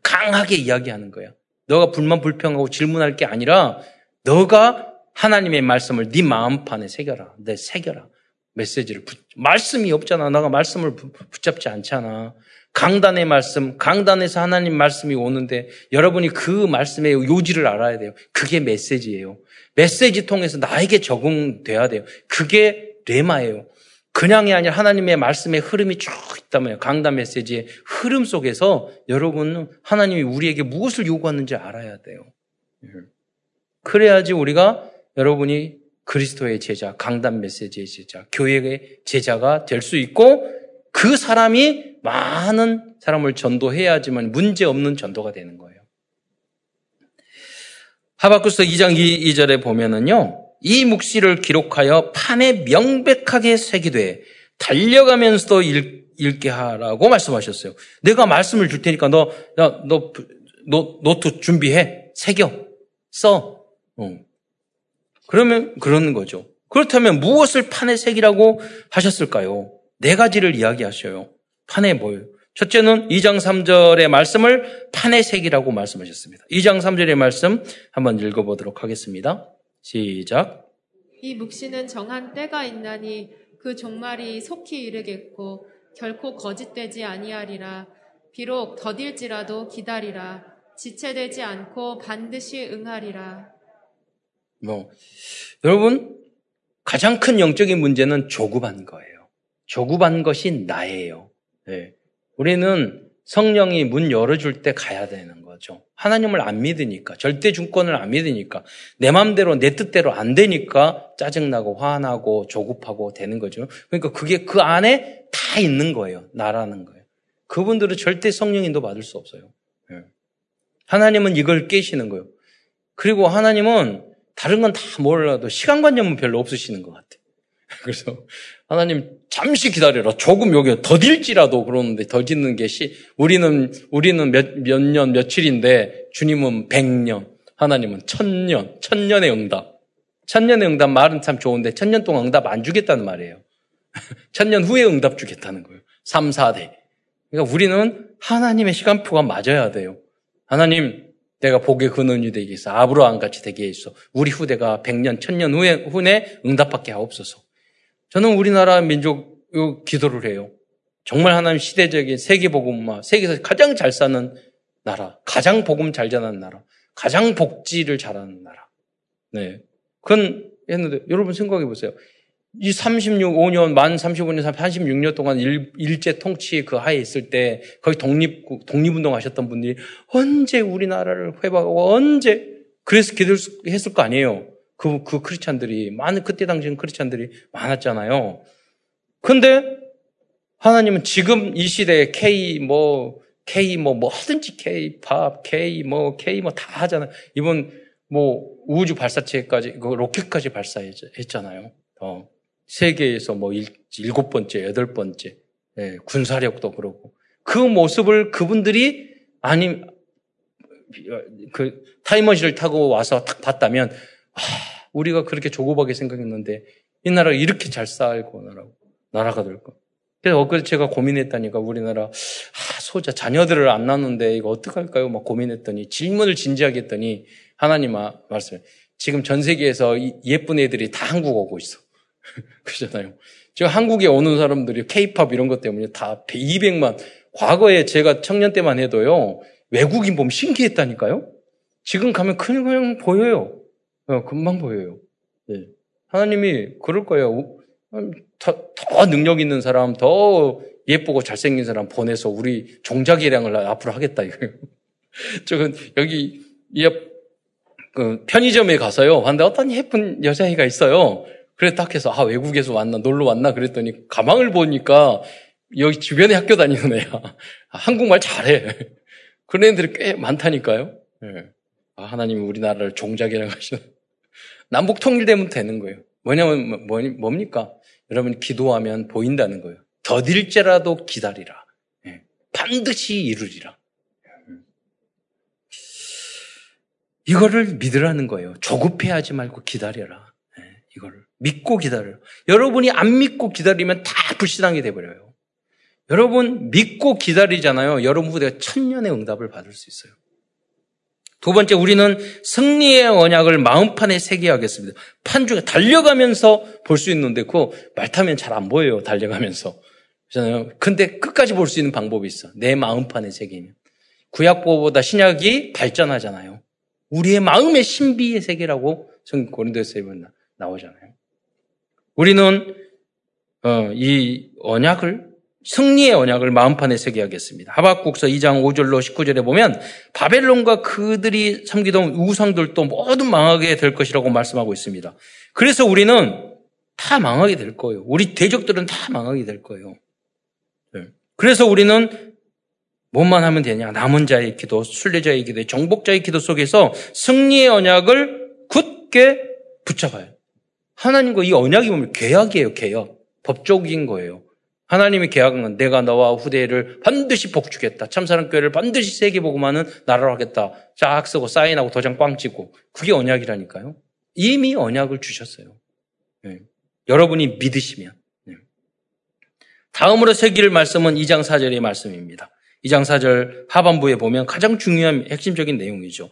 강하게 이야기하는 거야. 너가 불만 불평하고 질문할 게 아니라 너가 하나님의 말씀을 네 마음판에 새겨라. 내 새겨라. 메시지를 붙, 말씀이 없잖아. 너가 말씀을 붙잡지 않잖아. 강단의 말씀, 강단에서 하나님 말씀이 오는데 여러분이 그 말씀의 요지를 알아야 돼요. 그게 메시지예요. 메시지 통해서 나에게 적응돼야 돼요. 그게 레마예요. 그냥이 아니라 하나님의 말씀의 흐름이 쭉 있다면 강단 메시지의 흐름 속에서 여러분은 하나님이 우리에게 무엇을 요구하는지 알아야 돼요. 예. 그래야지 우리가 여러분이 그리스도의 제자, 강단 메시지의 제자, 교회의 제자가 될 수 있고 그 사람이 많은 사람을 전도해야지만 문제 없는 전도가 되는 거예요. 하바쿠스 2장 2, 절에 보면은요, 이 묵시를 기록하여 판에 명백하게 새기되 달려가면서도 읽, 게 하라고 말씀하셨어요. 내가 말씀을 줄 테니까 너, 너, 너, 너 노트 준비해. 새겨. 써. 어. 그러면 그러는 거죠. 그렇다면 무엇을 판에 새기라고 하셨을까요? 네 가지를 이야기하셔요. 판에 뭐예요? 첫째는 2장 3절의 말씀을 판에 새기라고 말씀하셨습니다. 2장 3절의 말씀 한번 읽어보도록 하겠습니다. 시작. 이 묵시는 정한 때가 있나니 그 종말이 속히 이르겠고 결코 거짓되지 아니하리라. 비록 더딜지라도 기다리라. 지체되지 않고 반드시 응하리라. 뭐 여러분 가장 큰 영적인 문제는 조급한 거예요. 조급한 것이 나예요. 네. 우리는 성령이 문 열어줄 때 가야 되는 거죠. 하나님을 안 믿으니까, 절대 중권을 안 믿으니까, 내 마음대로, 내 뜻대로 안 되니까 짜증나고 화나고 조급하고 되는 거죠. 그러니까 그게 그 안에 다 있는 거예요. 나라는 거예요. 그분들은 절대 성령 인도 받을 수 없어요. 네. 하나님은 이걸 깨시는 거예요. 그리고 하나님은 다른 건 다 몰라도 시간 관념은 별로 없으시는 것 같아요. 그래서 하나님 잠시 기다려라. 조금 여기 더딜지라도 그러는데 더디는 게 시, 우리는, 우리는 몇, 몇 년, 며칠인데 주님은 백년, 하나님은 천년, 천년의 응답. 천년의 응답 말은 참 좋은데 천년 동안 응답 안 주겠다는 말이에요. 천년 후에 응답 주겠다는 거예요. 3, 4대. 그러니까 우리는 하나님의 시간표가 맞아야 돼요. 하나님, 내가 복의 근원이 되게 해서 아브라함 같이 되게 해서 우리 후대가 백년, 천년 후에, 후에 응답받게 하옵소서. 저는 우리나라 민족 기도를 해요. 정말 하나님 시대적인 세계 복음화, 세계에서 가장 잘 사는 나라, 가장 복음 잘 전하는 나라, 가장 복지를 잘하는 나라. 네. 그건 했는데 여러분 생각해 보세요. 이 36, 5년, 만 35년, 36년 동안 일, 일제 통치 그 하에 있을 때 거기 독립, 독립운동 하셨던 분들이 언제 우리나라를 회복하고 언제 그래서 기도했을 거 아니에요. 그, 그 크리스찬들이, 많은, 그때 당시는 크리스찬들이 많았잖아요. 근데 하나님은 지금 이 시대에 K 뭐, K 뭐, 뭐든지 K 팝, K 뭐, K 뭐 다 하잖아요. 이번 뭐 우주 발사체까지, 그 로켓까지 발사했잖아요. 어. 세계에서 뭐 일, 일곱 번째, 여덟 번째, 예, 군사력도 그렇고. 그 모습을 그분들이 아니, 그 타이머신을 타고 와서 딱 봤다면, 아, 우리가 그렇게 조급하게 생각했는데 이 나라가 이렇게 잘 살고 나라고 나라가 될까? 그래서 엊그제 제가 고민했다니까 우리나라 아, 소자 자녀들을 안 낳는데 이거 어떡할까요? 막 고민했더니 질문을 진지하게 했더니 하나님 말씀 지금 전 세계에서 예쁜 애들이 다 한국 오고 있어. 그러잖아요. 지금 한국에 오는 사람들이 케이팝 이런 것 때문에 다 200만 과거에 제가 청년 때만 해도요 외국인 보면 신기했다니까요. 지금 가면 그냥, 그냥 보여요. 어, 금방 보여요. 네. 하나님이 그럴 거예요. 더, 더, 능력 있는 사람, 더 예쁘고 잘생긴 사람 보내서 우리 종자기량을 앞으로 하겠다. 이거예요. 저건 여기 옆 그 편의점에 가서요. 근데 어떤 예쁜 여자애가 있어요. 그래 딱 해서 아 외국에서 왔나 놀러 왔나 그랬더니 가방을 보니까 여기 주변에 학교 다니는 애야. 아, 한국말 잘해. 그런 애들이 꽤 많다니까요. 네. 아, 하나님이 우리나라를 종작이라고 하시는. 남북 통일되면 되는 거예요. 뭐냐면 뭐, 뭡니까? 여러분 기도하면 보인다는 거예요. 더딜지라도 기다리라. 네. 반드시 이루리라. 이거를 믿으라는 거예요. 조급해하지 말고 기다려라. 네, 이거를 믿고 기다려. 여러분이 안 믿고 기다리면 다 불신앙이 돼버려요. 여러분 믿고 기다리잖아요. 여러분 후대가 천년의 응답을 받을 수 있어요. 두 번째, 우리는 승리의 언약을 마음판에 새겨야겠습니다. 판중에 달려가면서 볼 수 있는데, 그말 타면 잘 안 보여요. 달려가면서. 그렇잖아요. 근데 끝까지 볼 수 있는 방법이 있어. 내 마음판에 새기면. 구약보보다 신약이 발전하잖아요. 우리의 마음의 신비의 세계라고 성 고린도에서 나오잖아요. 우리는 어, 이 언약을 승리의 언약을 마음판에 새겨야겠습니다. 하박국서 2장 5절로 19절에 보면 바벨론과 그들이 섬기던 우상들도 모두 망하게 될 것이라고 말씀하고 있습니다. 그래서 우리는 다 망하게 될 거예요. 우리 대적들은 다 망하게 될 거예요. 네. 그래서 우리는 뭐만 하면 되냐? 남은 자의 기도, 순례자의 기도, 정복자의 기도 속에서 승리의 언약을 굳게 붙잡아요. 하나님과 이 언약이 보면 계약이에요, 계약. 법적인 거예요. 하나님이 계약한 건 내가 너와 후대를 반드시 복주겠다. 참사랑교회를 반드시 세계보고만은 나라로 하겠다. 쫙 쓰고 사인하고 도장 꽝 찍고. 그게 언약이라니까요. 이미 언약을 주셨어요. 네. 여러분이 믿으시면. 네. 다음으로 새길 말씀은 2장 4절의 말씀입니다. 2장 4절 하반부에 보면 가장 중요한 핵심적인 내용이죠.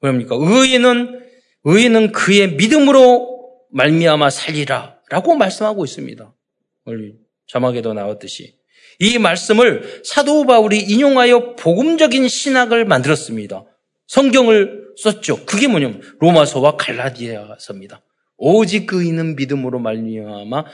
뭐랍니까? 의인은 의인은 그의 믿음으로 말미암아 살리라라고 말씀하고 있습니다. 자막에도 나왔듯이 이 말씀을 사도 바울이 인용하여 복음적인 신학을 만들었습니다. 성경을 썼죠. 그게 뭐냐면 로마서와 갈라디아서입니다. 오직 그 이는 믿음으로 말미암아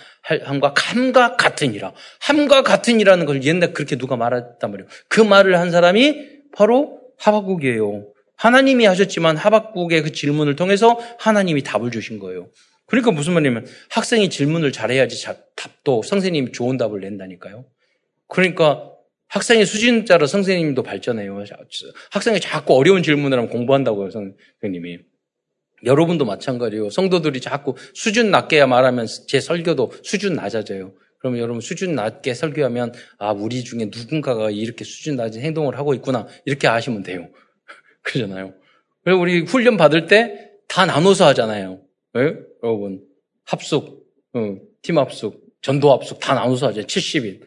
함과 함과 같으니라. 함과 같으니라는 걸 옛날 그렇게 누가 말했단 말이에요. 그 말을 한 사람이 바로 하박국이에요. 하나님이 하셨지만 하박국의 그 질문을 통해서 하나님이 답을 주신 거예요. 그러니까 무슨 말이냐면 학생이 질문을 잘해야지 답도 선생님이 좋은 답을 낸다니까요. 그러니까 학생의 수준자로 선생님도 발전해요. 학생이 자꾸 어려운 질문을 하면 공부한다고요, 선생님이. 여러분도 마찬가지예요. 성도들이 자꾸 수준 낮게 말하면 제 설교도 수준 낮아져요. 그러면 여러분 수준 낮게 설교하면 아 우리 중에 누군가가 이렇게 수준 낮은 행동을 하고 있구나 이렇게 아시면 돼요. 그러잖아요. 그리고 우리 훈련 받을 때 다 나눠서 하잖아요. 네? 여러분 합숙, 어, 팀 합숙, 전도 합숙 다 나눠서 하죠. 70일.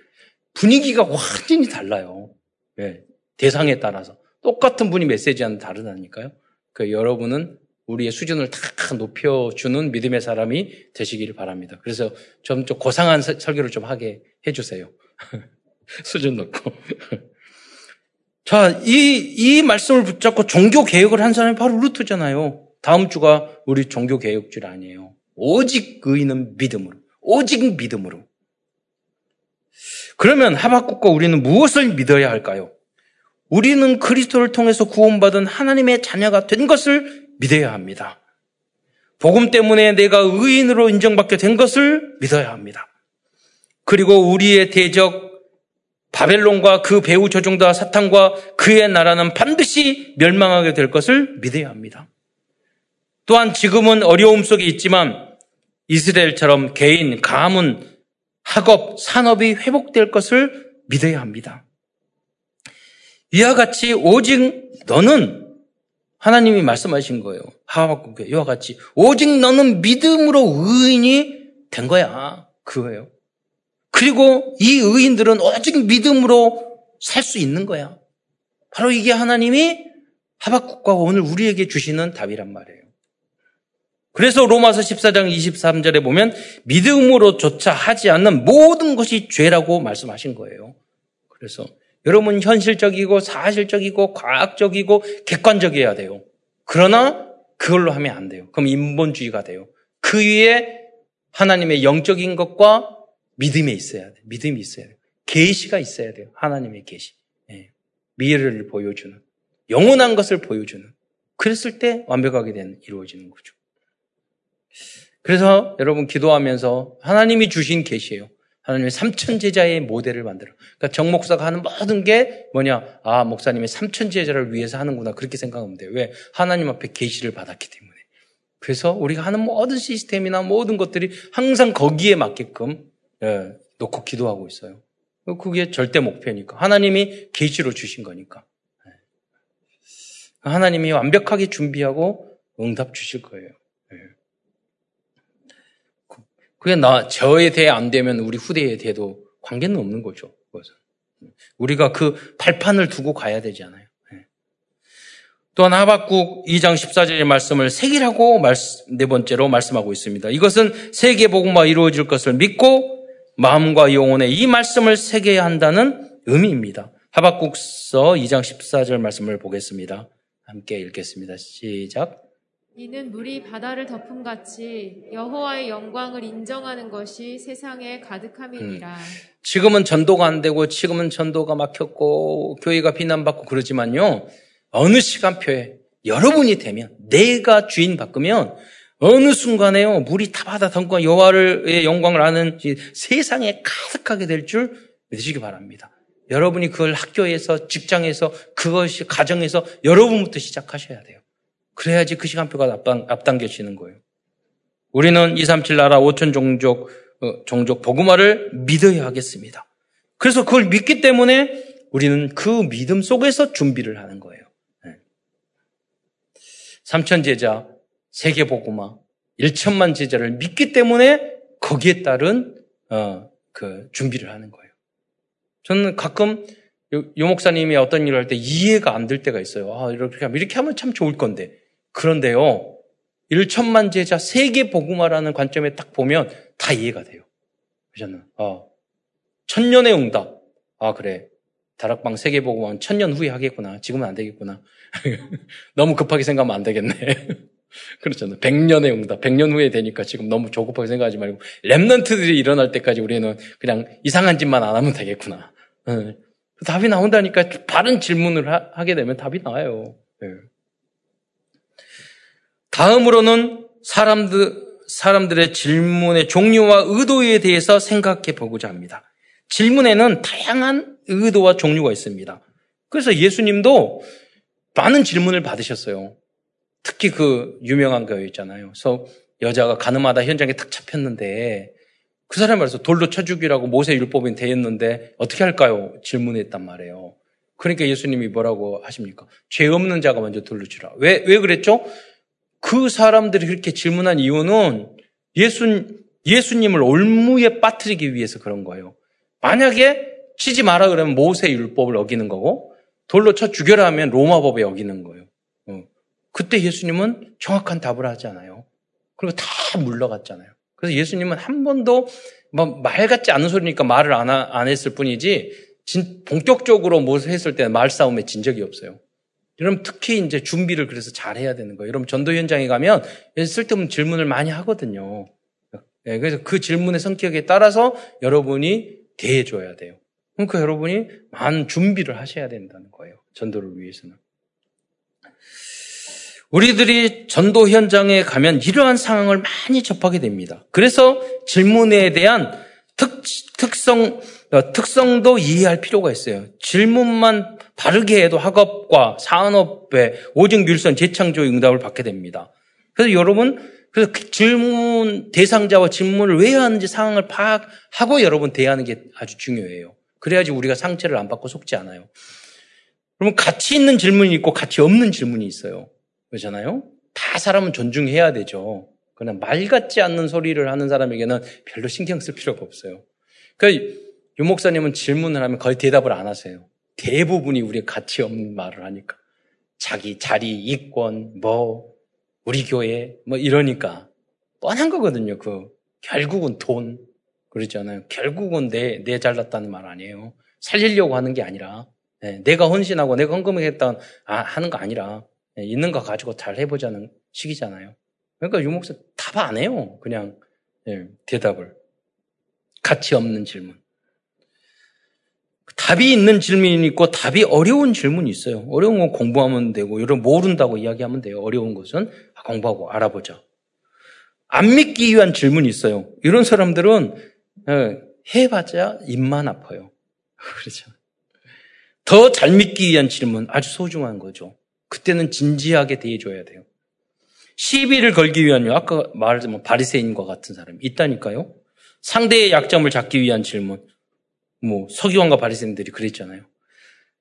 분위기가 완전히 달라요. 네. 대상에 따라서 똑같은 분이 메시지하는 다르다니까요. 그 여러분은 우리의 수준을 다 높여주는 믿음의 사람이 되시기를 바랍니다. 그래서 좀, 좀 고상한 설교를 좀 하게 해주세요. 수준 높고. 자, 이, 이 말씀을 붙잡고 종교 개혁을 한 사람이 바로 루트잖아요. 다음 주가 우리 종교 개혁줄 아니에요. 오직 의인은 믿음으로. 오직 믿음으로. 그러면 하박국과 우리는 무엇을 믿어야 할까요? 우리는 그리스도를 통해서 구원받은 하나님의 자녀가 된 것을 믿어야 합니다. 복음 때문에 내가 의인으로 인정받게 된 것을 믿어야 합니다. 그리고 우리의 대적 바벨론과 그 배후 조종다 사탄과 그의 나라는 반드시 멸망하게 될 것을 믿어야 합니다. 또한 지금은 어려움 속에 있지만 이스라엘처럼 개인, 가문, 학업, 산업이 회복될 것을 믿어야 합니다. 이와 같이 오직 너는 하나님이 말씀하신 거예요. 하박국에 이와 같이 오직 너는 믿음으로 의인이 된 거야. 그거예요. 그리고 이 의인들은 오직 믿음으로 살 수 있는 거야. 바로 이게 하나님이 하박국과 오늘 우리에게 주시는 답이란 말이에요. 그래서 로마서 14장 23절에 보면 믿음으로조차 하지 않는 모든 것이 죄라고 말씀하신 거예요. 그래서 여러분 현실적이고 사실적이고 과학적이고 객관적이어야 돼요. 그러나 그걸로 하면 안 돼요. 그럼 인본주의가 돼요. 그 위에 하나님의 영적인 것과 믿음이 있어야 돼. 믿음이 있어야 돼. 계시가 있어야 돼요. 하나님의 계시. 예. 미래를 보여주는 영원한 것을 보여주는. 그랬을 때 완벽하게 된 이루어지는 거죠. 그래서 여러분 기도하면서 하나님이 주신 계시예요. 하나님의 삼천 제자의 모델을 만들어. 그러니까 정 목사가 하는 모든 게 뭐냐? 아 목사님의 삼천 제자를 위해서 하는구나 그렇게 생각하면 돼요. 왜? 하나님 앞에 계시를 받았기 때문에. 그래서 우리가 하는 모든 시스템이나 모든 것들이 항상 거기에 맞게끔 예, 놓고 기도하고 있어요. 그게 절대 목표니까. 하나님이 계시로 주신 거니까. 예. 하나님이 완벽하게 준비하고 응답 주실 거예요. 예. 그게 나, 저에 대해 안 되면 우리 후대에 대해도 관계는 없는 거죠. 그것은. 우리가 그 발판을 두고 가야 되지 않아요. 또한 하박국 2장 14절의 말씀을 세계라고 네 번째로 말씀하고 있습니다. 이것은 세계 복음화 이루어질 것을 믿고 마음과 영혼에 이 말씀을 새겨야 한다는 의미입니다. 하박국서 2장 14절 말씀을 보겠습니다. 함께 읽겠습니다. 시작. 이는 물이 바다를 덮음 같이 여호와의 영광을 인정하는 것이 세상에 가득함이니라. 음. 지금은 전도가 안 되고 지금은 전도가 막혔고 교회가 비난받고 그러지만요. 어느 시간표에 여러분이 되면 내가 주인 바꾸면 어느 순간에요 물이 다 바다 덮고 여호와의 영광을 아는 세상에 가득하게 될 줄 믿으시기 바랍니다. 여러분이 그걸 학교에서 직장에서 그것이 가정에서 여러분부터 시작하셔야 돼요. 그래야지 그 시간표가 앞당, 앞당겨지는 거예요. 우리는 237 나라 5천 종족 어, 종족 복음화를 믿어야 하겠습니다. 그래서 그걸 믿기 때문에 우리는 그 믿음 속에서 준비를 하는 거예요. 삼천 제자, 세계 복음화, 1천만 제자를 믿기 때문에 거기에 따른 어, 그 준비를 하는 거예요. 저는 가끔 요, 요 목사님이 어떤 일을 할 때 이해가 안 될 때가 있어요. 아, 이렇게 하면 이렇게 하면 참 좋을 건데. 그런데요. 1천만 제자 세계 복음화라는 관점에 딱 보면 다 이해가 돼요. 그잖아. 어. 천년의 응답. 아, 그래. 다락방 세계 복음화는 천년 후에 하겠구나. 지금은 안 되겠구나. 너무 급하게 생각하면 안 되겠네. 그렇잖아요. 100년의 응답, 100년 후에 되니까 지금 너무 조급하게 생각하지 말고 랩런트들이 일어날 때까지 우리는 그냥 이상한 짓만 안 하면 되겠구나. 네. 답이 나온다니까 바른 질문을 하, 게 되면 답이 나와요. 네. 다음으로는 사람들, 사람들의 질문의 종류와 의도에 대해서 생각해 보고자 합니다. 질문에는 다양한 의도와 종류가 있습니다. 그래서 예수님도 많은 질문을 받으셨어요. 특히 그 유명한 거 있잖아요. 그래서 여자가 가늠하다 현장에 탁 잡혔는데 그 사람이 말해서 돌로 쳐 죽이라고 모세 율법인 되었는데 어떻게 할까요? 질문했단 말이에요. 그러니까 예수님이 뭐라고 하십니까? 죄 없는 자가 먼저 돌로 치라. 왜, 왜 그랬죠? 그 사람들이 그렇게 질문한 이유는 예수, 예수님을 올무에 빠뜨리기 위해서 그런 거예요. 만약에 치지 마라 그러면 모세 율법을 어기는 거고 돌로 쳐 죽여라 하면 로마 법에 어기는 거예요. 어. 그때 예수님은 정확한 답을 하지 않아요. 그리고 다 물러갔잖아요. 그래서 예수님은 한 번도 뭐말 같지 않은 소리니까 말을 안, 하, 안 했을 뿐이지 진, 본격적으로 뭐 했을 때는 말싸움에 진 적이 없어요. 여러분 특히 이제 준비를 그래서 잘 해야 되는 거예요. 여러분 전도 현장에 가면 쓸데없는 질문을 많이 하거든요. 네, 그래서 그 질문의 성격에 따라서 여러분이 대해줘야 돼요. 그러니까 여러분이 많은 준비를 하셔야 된다는 거예요. 전도를 위해서는. 우리들이 전도 현장에 가면 이러한 상황을 많이 접하게 됩니다. 그래서 질문에 대한 특, 특성, 어, 특성도 이해할 필요가 있어요. 질문만 바르게 해도 학업과 산업에 오직 률선 재창조 응답을 받게 됩니다. 그래서 여러분, 그래서 그 질문 대상자와 질문을 왜 하는지 상황을 파악하고 여러분 대하는 게 아주 중요해요. 그래야지 우리가 상처를 안 받고 속지 않아요. 그러면 가치 있는 질문이 있고 가치 없는 질문이 있어요. 그렇잖아요? 다 사람은 존중해야 되죠. 그러나 말 같지 않는 소리를 하는 사람에게는 별로 신경 쓸 필요가 없어요. 그러니까 유 목사님은 질문을 하면 거의 대답을 안 하세요. 대부분이 우리 가치 없는 말을 하니까. 자기 자리, 이권, 뭐, 우리 교회, 뭐 이러니까. 뻔한 거거든요, 그. 결국은 돈. 그러잖아요. 결국은 내, 내 잘났다는 말 아니에요. 살리려고 하는 게 아니라, 네, 내가 헌신하고 내가 헌금하겠다 아, 하는 거 아니라, 네, 있는 거 가지고 잘 해보자는 식이잖아요. 그러니까 유목사 답 안 해요. 그냥, 네, 대답을. 가치 없는 질문. 답이 있는 질문이 있고 답이 어려운 질문이 있어요. 어려운 건 공부하면 되고, 이런 모른다고 이야기하면 돼요. 어려운 것은 아, 공부하고 알아보자. 안 믿기 위한 질문이 있어요. 이런 사람들은 어, 해봤자 입만 아파요. 그렇죠. 더 잘 믿기 위한 질문 아주 소중한 거죠. 그때는 진지하게 대해줘야 돼요. 시비를 걸기 위한 아까 말했지만 바리새인과 같은 사람이 있다니까요. 상대의 약점을 잡기 위한 질문. 뭐 서기관과 바리새인들이 그랬잖아요.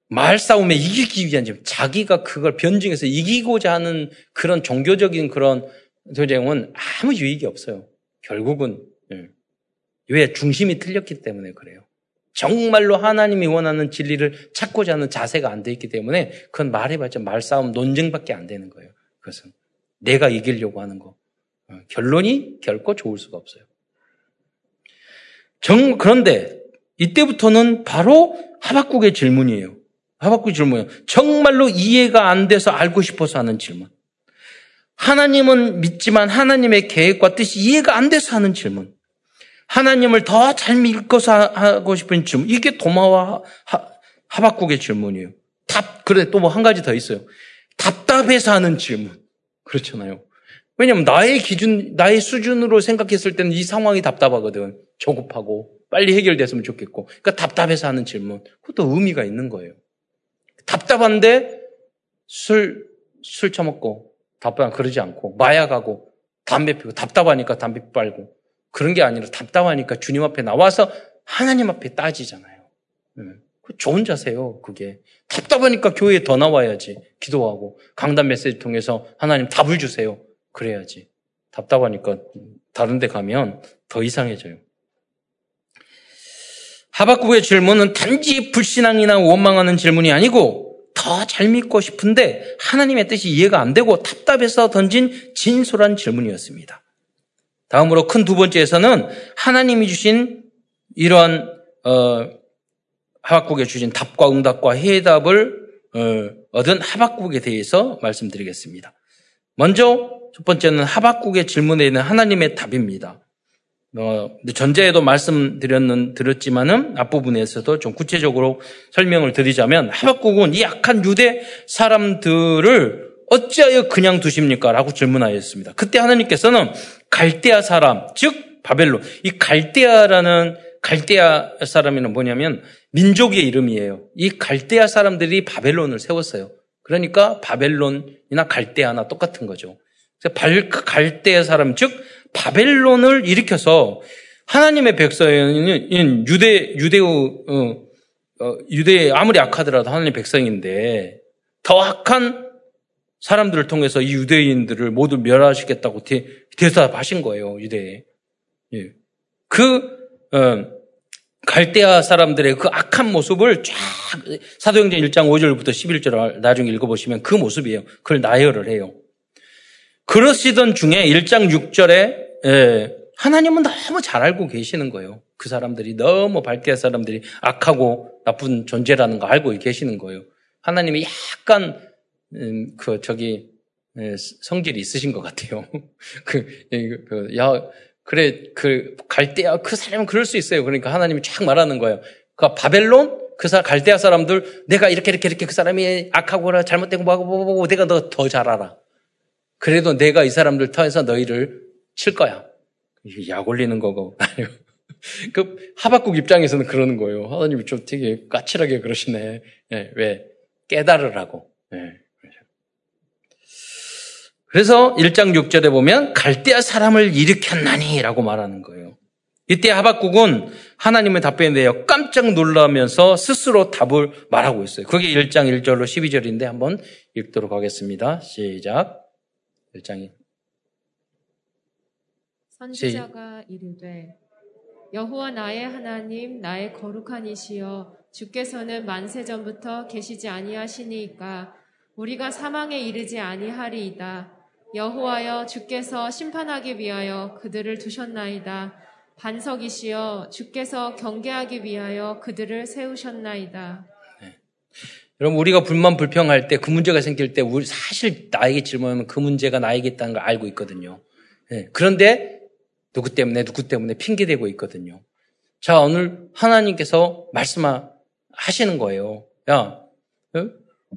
말싸움에 이기기 위한 질문. 자기가 그걸 변증해서 이기고자 하는 그런 종교적인 그런 도쟁은 아무 유익이 없어요. 결국은 예. 왜 중심이 틀렸기 때문에 그래요. 정말로 하나님이 원하는 진리를 찾고자 하는 자세가 안 돼 있기 때문에 그건 말해봤자 말싸움 논쟁밖에 안 되는 거예요. 그것은 내가 이기려고 하는 거. 어, 결론이 결코 좋을 수가 없어요. 정, 그런데 이때부터는 바로 하박국의 질문이에요. 하박국 질문이에요. 정말로 이해가 안 돼서 알고 싶어서 하는 질문. 하나님은 믿지만 하나님의 계획과 뜻이 이해가 안 돼서 하는 질문. 하나님을 더 잘 믿고서 하고 싶은 질문. 이게 도마와 하, 하박국의 질문이에요. 답, 그래, 또 뭐 한 가지 더 있어요. 답답해서 하는 질문. 그렇잖아요. 왜냐면 나의 기준, 나의 수준으로 생각했을 때는 이 상황이 답답하거든. 조급하고, 빨리 해결됐으면 좋겠고. 그러니까 답답해서 하는 질문. 그것도 의미가 있는 거예요. 답답한데 술, 술 처먹고, 답답한 그러지 않고, 마약하고, 담배 피고, 답답하니까 담배 빨고, 그런 게 아니라 답답하니까 주님 앞에 나와서 하나님 앞에 따지잖아요. 그 좋은 자세요, 그게. 답답하니까 교회에 더 나와야지. 기도하고, 강단 메시지 통해서 하나님 답을 주세요. 그래야지. 답답하니까 다른 데 가면 더 이상해져요. 하박국의 질문은 단지 불신앙이나 원망하는 질문이 아니고 더 잘 믿고 싶은데 하나님의 뜻이 이해가 안 되고 답답해서 던진 진솔한 질문이었습니다. 다음으로 큰 두 번째에서는 하나님이 주신 이러한 어, 하박국에 주신 답과 응답과 해답을 어, 얻은 하박국에 대해서 말씀드리겠습니다. 먼저 첫 번째는 하박국의 질문에 있는 하나님의 답입니다. 어, 전자에도 말씀드렸는 드렸지만은 앞부분에서도 좀 구체적으로 설명을 드리자면 하박국은 이 약한 유대 사람들을 어찌하여 그냥 두십니까? 라고 질문하였습니다. 그때 하나님께서는 갈대아 사람, 즉 바벨론. 이 갈대아라는 갈대아 사람이는 뭐냐면 민족의 이름이에요. 이 갈대아 사람들이 바벨론을 세웠어요. 그러니까 바벨론이나 갈대아나 똑같은 거죠. 갈대아 사람, 즉 바벨론을 일으켜서 하나님의 백성인 유대 유대의 어, 어, 유대 아무리 악하더라도 하나님의 백성인데 더 악한 사람들을 통해서 이 유대인들을 모두 멸하시겠다고 대, 대답하신 거예요 유대에. 예. 그 어, 갈대아 사람들의 그 악한 모습을 쫙 사도행전 1장 5절부터 11절 나중에 읽어보시면 그 모습이에요. 그걸 나열을 해요. 그러시던 중에 1장 6절에 예, 하나님은 너무 잘 알고 계시는 거예요. 그 사람들이 너무 발대아 사람들이 악하고 나쁜 존재라는 거 알고 계시는 거예요. 하나님이 약간 음, 그 저기 예, 성질이 있으신 것 같아요. 그, 그, 야, 그래, 그, 갈대아, 그 사람은 그럴 수 있어요. 그러니까 하나님이 쫙 말하는 거예요. 그 바벨론, 그 사람, 갈대아 사람들, 내가 이렇게, 이렇게, 이렇게 그 사람이 악하고나 잘못된 거 뭐하고, 뭐하고, 내가 너 더 잘 알아. 그래도 내가 이 사람들 터에서 너희를 칠 거야. 이게 약 올리는 거고. 그 하박국 입장에서는 그러는 거예요. 하나님이 좀 되게 까칠하게 그러시네. 네, 왜? 깨달으라고. 네. 그래서 1장 6절에 보면 갈대아 사람을 일으켰나니 라고 말하는 거예요. 이때 하박국은 하나님의 답변에 대해 깜짝 놀라면서 스스로 답을 말하고 있어요. 그게 1장 1절로 12절인데 한번 읽도록 하겠습니다. 시작. 1장이. 선지자가 이르되 여호와 나의 하나님 나의 거룩한 이시여 주께서는 만세 전부터 계시지 아니하시니까 우리가 사망에 이르지 아니하리이다. 여호와여 주께서 심판하기 위하여 그들을 두셨나이다. 반석이시여 주께서 경계하기 위하여 그들을 세우셨나이다. 네. 여러분 우리가 불만 불평할 때 그 문제가 생길 때 우리 사실 나에게 질문하면 그 문제가 나에게 있다는 걸 알고 있거든요. 네. 그런데 누구 때문에 누구 때문에 핑계 대고 있거든요. 자 오늘 하나님께서 말씀하 하시는 거예요. 야, 어?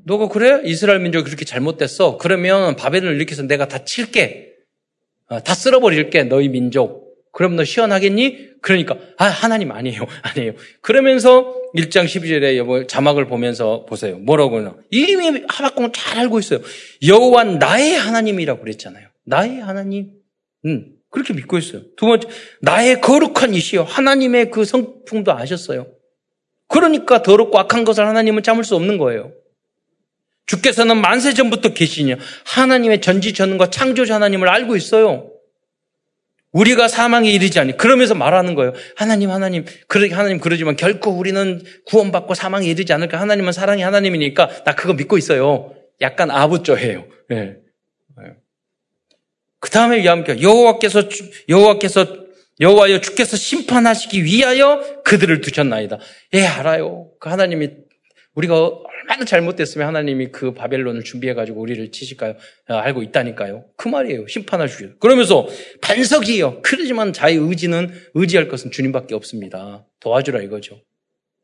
너가 그래? 이스라엘 민족이 그렇게 잘못됐어. 그러면 바벨론을 일으켜서 내가 다 칠게. 어, 다 쓸어버릴게. 너희 민족. 그럼 너 시원하겠니? 그러니까 아 하나님 아니에요. 아니에요. 그러면서 1장 12절에 자막을 보면서 보세요. 뭐라고 하나? 이미 하박국은 잘 알고 있어요. 여호와 나의 하나님이라고 그랬잖아요. 나의 하나님. 음, 그렇게 믿고 있어요. 두 번째, 나의 거룩한 이시여. 하나님의 그 성품도 아셨어요. 그러니까 더럽고 악한 것을 하나님은 참을 수 없는 거예요. 주께서는 만세 전부터 계시냐. 하나님의 전지전능과 창조자 하나님을 알고 있어요. 우리가 사망에 이르지 않니. 그러면서 말하는 거예요. 하나님, 하나님, 그러, 하나님 그러지만 결코 우리는 구원받고 사망에 이르지 않을까. 하나님은 사랑이 하나님이니까 나 그거 믿고 있어요. 약간 아부조해요. 네. 그 다음에 여호와께서 여호와께서 여호와께서 여호와여 주께서 심판하시기 위하여 그들을 두셨나이다. 예 알아요. 그 하나님이 우리가 얼마나 잘못됐으면 하나님이 그 바벨론을 준비해가지고 우리를 치실까요? 아, 알고 있다니까요. 그 말이에요. 심판하시죠. 그러면서 반석이에요. 그러지만 자의 의지는 의지할 것은 주님밖에 없습니다. 도와주라 이거죠.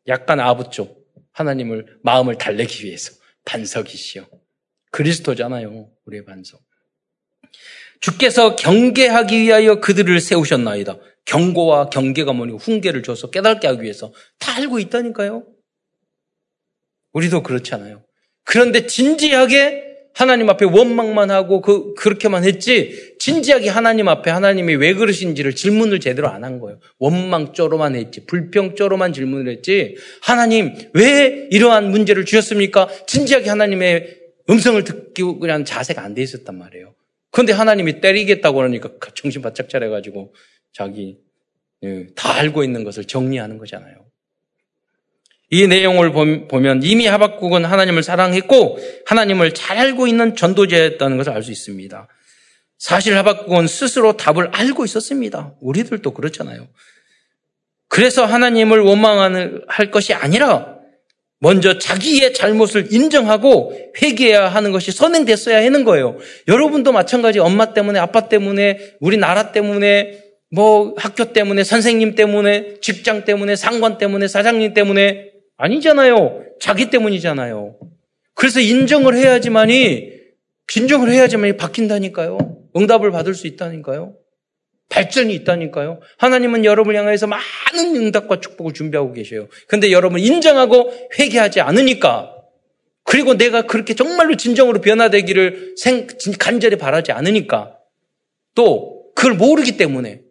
약간 아부죠. 하나님을 마음을 달래기 위해서 반석이시여. 그리스도잖아요. 우리의 반석. 주께서 경계하기 위하여 그들을 세우셨나이다. 경고와 경계가 뭐니 훈계를 줘서 깨닫게 하기 위해서 다 알고 있다니까요. 우리도 그렇잖아요. 그런데 진지하게 하나님 앞에 원망만 하고 그, 그렇게만 했지, 진지하게 하나님 앞에 하나님이 왜 그러신지를 질문을 제대로 안 한 거예요. 원망조로만 했지, 불평조로만 질문을 했지, 하나님, 왜 이러한 문제를 주셨습니까? 진지하게 하나님의 음성을 듣기 그냥 자세가 안 돼 있었단 말이에요. 그런데 하나님이 때리겠다고 그러니까 정신 바짝 차려가지고 자기, 예, 다 알고 있는 것을 정리하는 거잖아요. 이 내용을 보면 이미 하박국은 하나님을 사랑했고 하나님을 잘 알고 있는 전도자였다는 것을 알 수 있습니다. 사실 하박국은 스스로 답을 알고 있었습니다. 우리들도 그렇잖아요. 그래서 하나님을 원망할 것이 아니라 먼저 자기의 잘못을 인정하고 회개해야 하는 것이 선행됐어야 하는 거예요. 여러분도 마찬가지 엄마 때문에 아빠 때문에 우리 나라 때문에 뭐 학교 때문에 선생님 때문에 직장 때문에 상관 때문에 사장님 때문에 아니잖아요. 자기 때문이잖아요. 그래서 인정을 해야지만이, 인정을 해야지만이 바뀐다니까요. 응답을 받을 수 있다니까요. 발전이 있다니까요. 하나님은 여러분을 향해서 많은 응답과 축복을 준비하고 계셔요. 근데 여러분 인정하고 회개하지 않으니까 그리고 내가 그렇게 정말로 진정으로 변화되기를 생, 간절히 바라지 않으니까 또 그걸 모르기 때문에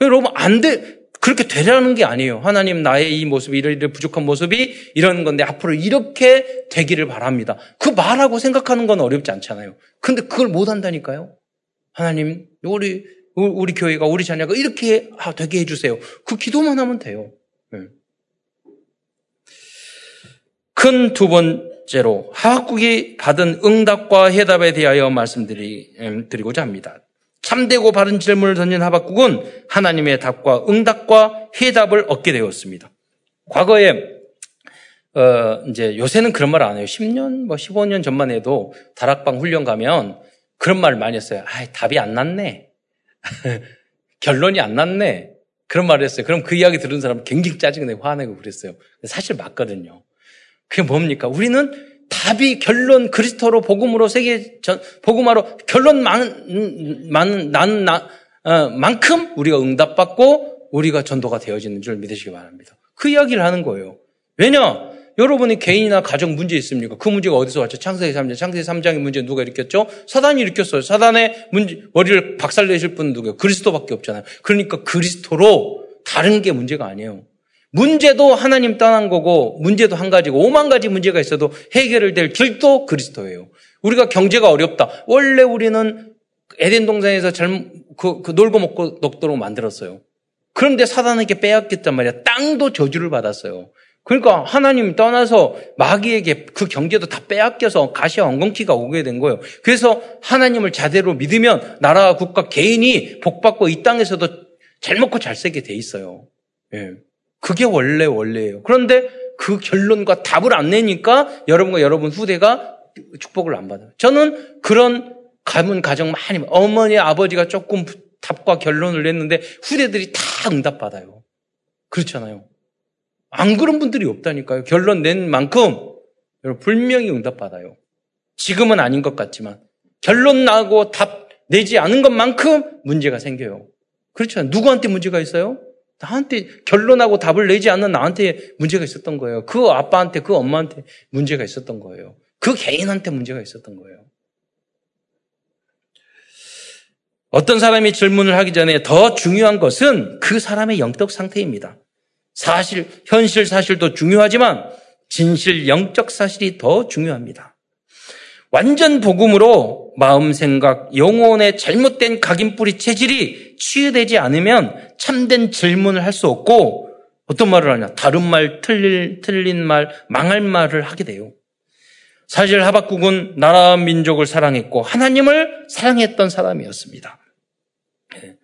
여러분 안 돼. 그렇게 되라는 게 아니에요. 하나님 나의 이 모습이 이런 부족한 모습이 이런 건데 앞으로 이렇게 되기를 바랍니다. 그 말하고 생각하는 건 어렵지 않잖아요. 근데 그걸 못 한다니까요. 하나님 우리 우리 교회가 우리 자녀가 이렇게 되게 해주세요. 그 기도만 하면 돼요. 네. 큰두 번째로 하박국이 받은 응답과 해답에 대하여 말씀드리고자 합니다. 참되고 바른 질문을 던진 하박국은 하나님의 답과 응답과 해답을 얻게 되었습니다. 과거에 어, 이제 요새는 그런 말 안 해요. 10년, 뭐 15년 전만 해도 다락방 훈련 가면 그런 말 많이 했어요. 아, 답이 안 났네. 결론이 안 났네. 그런 말을 했어요. 그럼 그 이야기 들은 사람은 굉장히 짜증내고 화내고 그랬어요. 사실 맞거든요. 그게 뭡니까? 우리는 답이 결론 그리스도로 복음으로 세계 전 복음화로 결론 많은 많은 난 나, 어, 만큼 우리가 응답받고 우리가 전도가 되어지는 줄 믿으시기 바랍니다. 그 이야기를 하는 거예요. 왜냐? 여러분이 개인이나 가정 문제 있습니까? 그 문제가 어디서 왔죠? 창세기 3장. 창세기 3장의 문제 누가 일으켰죠? 사단이 일으켰어요. 사단의 문제, 머리를 박살내실 분은 누구예요? 그리스도밖에 없잖아요. 그러니까 그리스도로 다른 게 문제가 아니에요. 문제도 하나님 떠난 거고 문제도 한 가지고 오만 가지 문제가 있어도 해결을 될 길도 그리스도예요. 우리가 경제가 어렵다. 원래 우리는 에덴 동산에서 잘, 그, 그 놀고 먹고 녹도록 만들었어요. 그런데 사단에게 빼앗겼단 말이야. 땅도 저주를 받았어요. 그러니까 하나님 떠나서 마귀에게 그 경제도 다 빼앗겨서 가시와 엉겅퀴가 오게 된 거예요. 그래서 하나님을 자대로 믿으면 나라와 국가 개인이 복받고 이 땅에서도 잘 먹고 잘 살게 돼 있어요. 예. 그게 원래 원래예요. 그런데 그 결론과 답을 안 내니까 여러분과 여러분 후대가 축복을 안 받아요. 저는 그런 가문 가정 많이 어머니 아버지가 조금 답과 결론을 냈는데 후대들이 다 응답 받아요. 그렇잖아요. 안 그런 분들이 없다니까요. 결론 낸 만큼 여러분 분명히 응답받아요. 지금은 아닌 것 같지만 결론 나고 답 내지 않은 것만큼 문제가 생겨요. 그렇죠. 누구한테 문제가 있어요? 나한테 결론하고 답을 내지 않는 나한테 문제가 있었던 거예요. 그 아빠한테, 그 엄마한테 문제가 있었던 거예요. 그 개인한테 문제가 있었던 거예요. 어떤 사람이 질문을 하기 전에 더 중요한 것은 그 사람의 영적 상태입니다. 사실, 현실 사실도 중요하지만 진실, 영적 사실이 더 중요합니다. 완전 복음으로 마음, 생각, 영혼의 잘못된 각인 뿌리 체질이 치유되지 않으면 참된 질문을 할 수 없고 어떤 말을 하냐? 다른 말, 틀린, 틀린 말, 망할 말을 하게 돼요. 사실 하박국은 나라 민족을 사랑했고 하나님을 사랑했던 사람이었습니다. 예.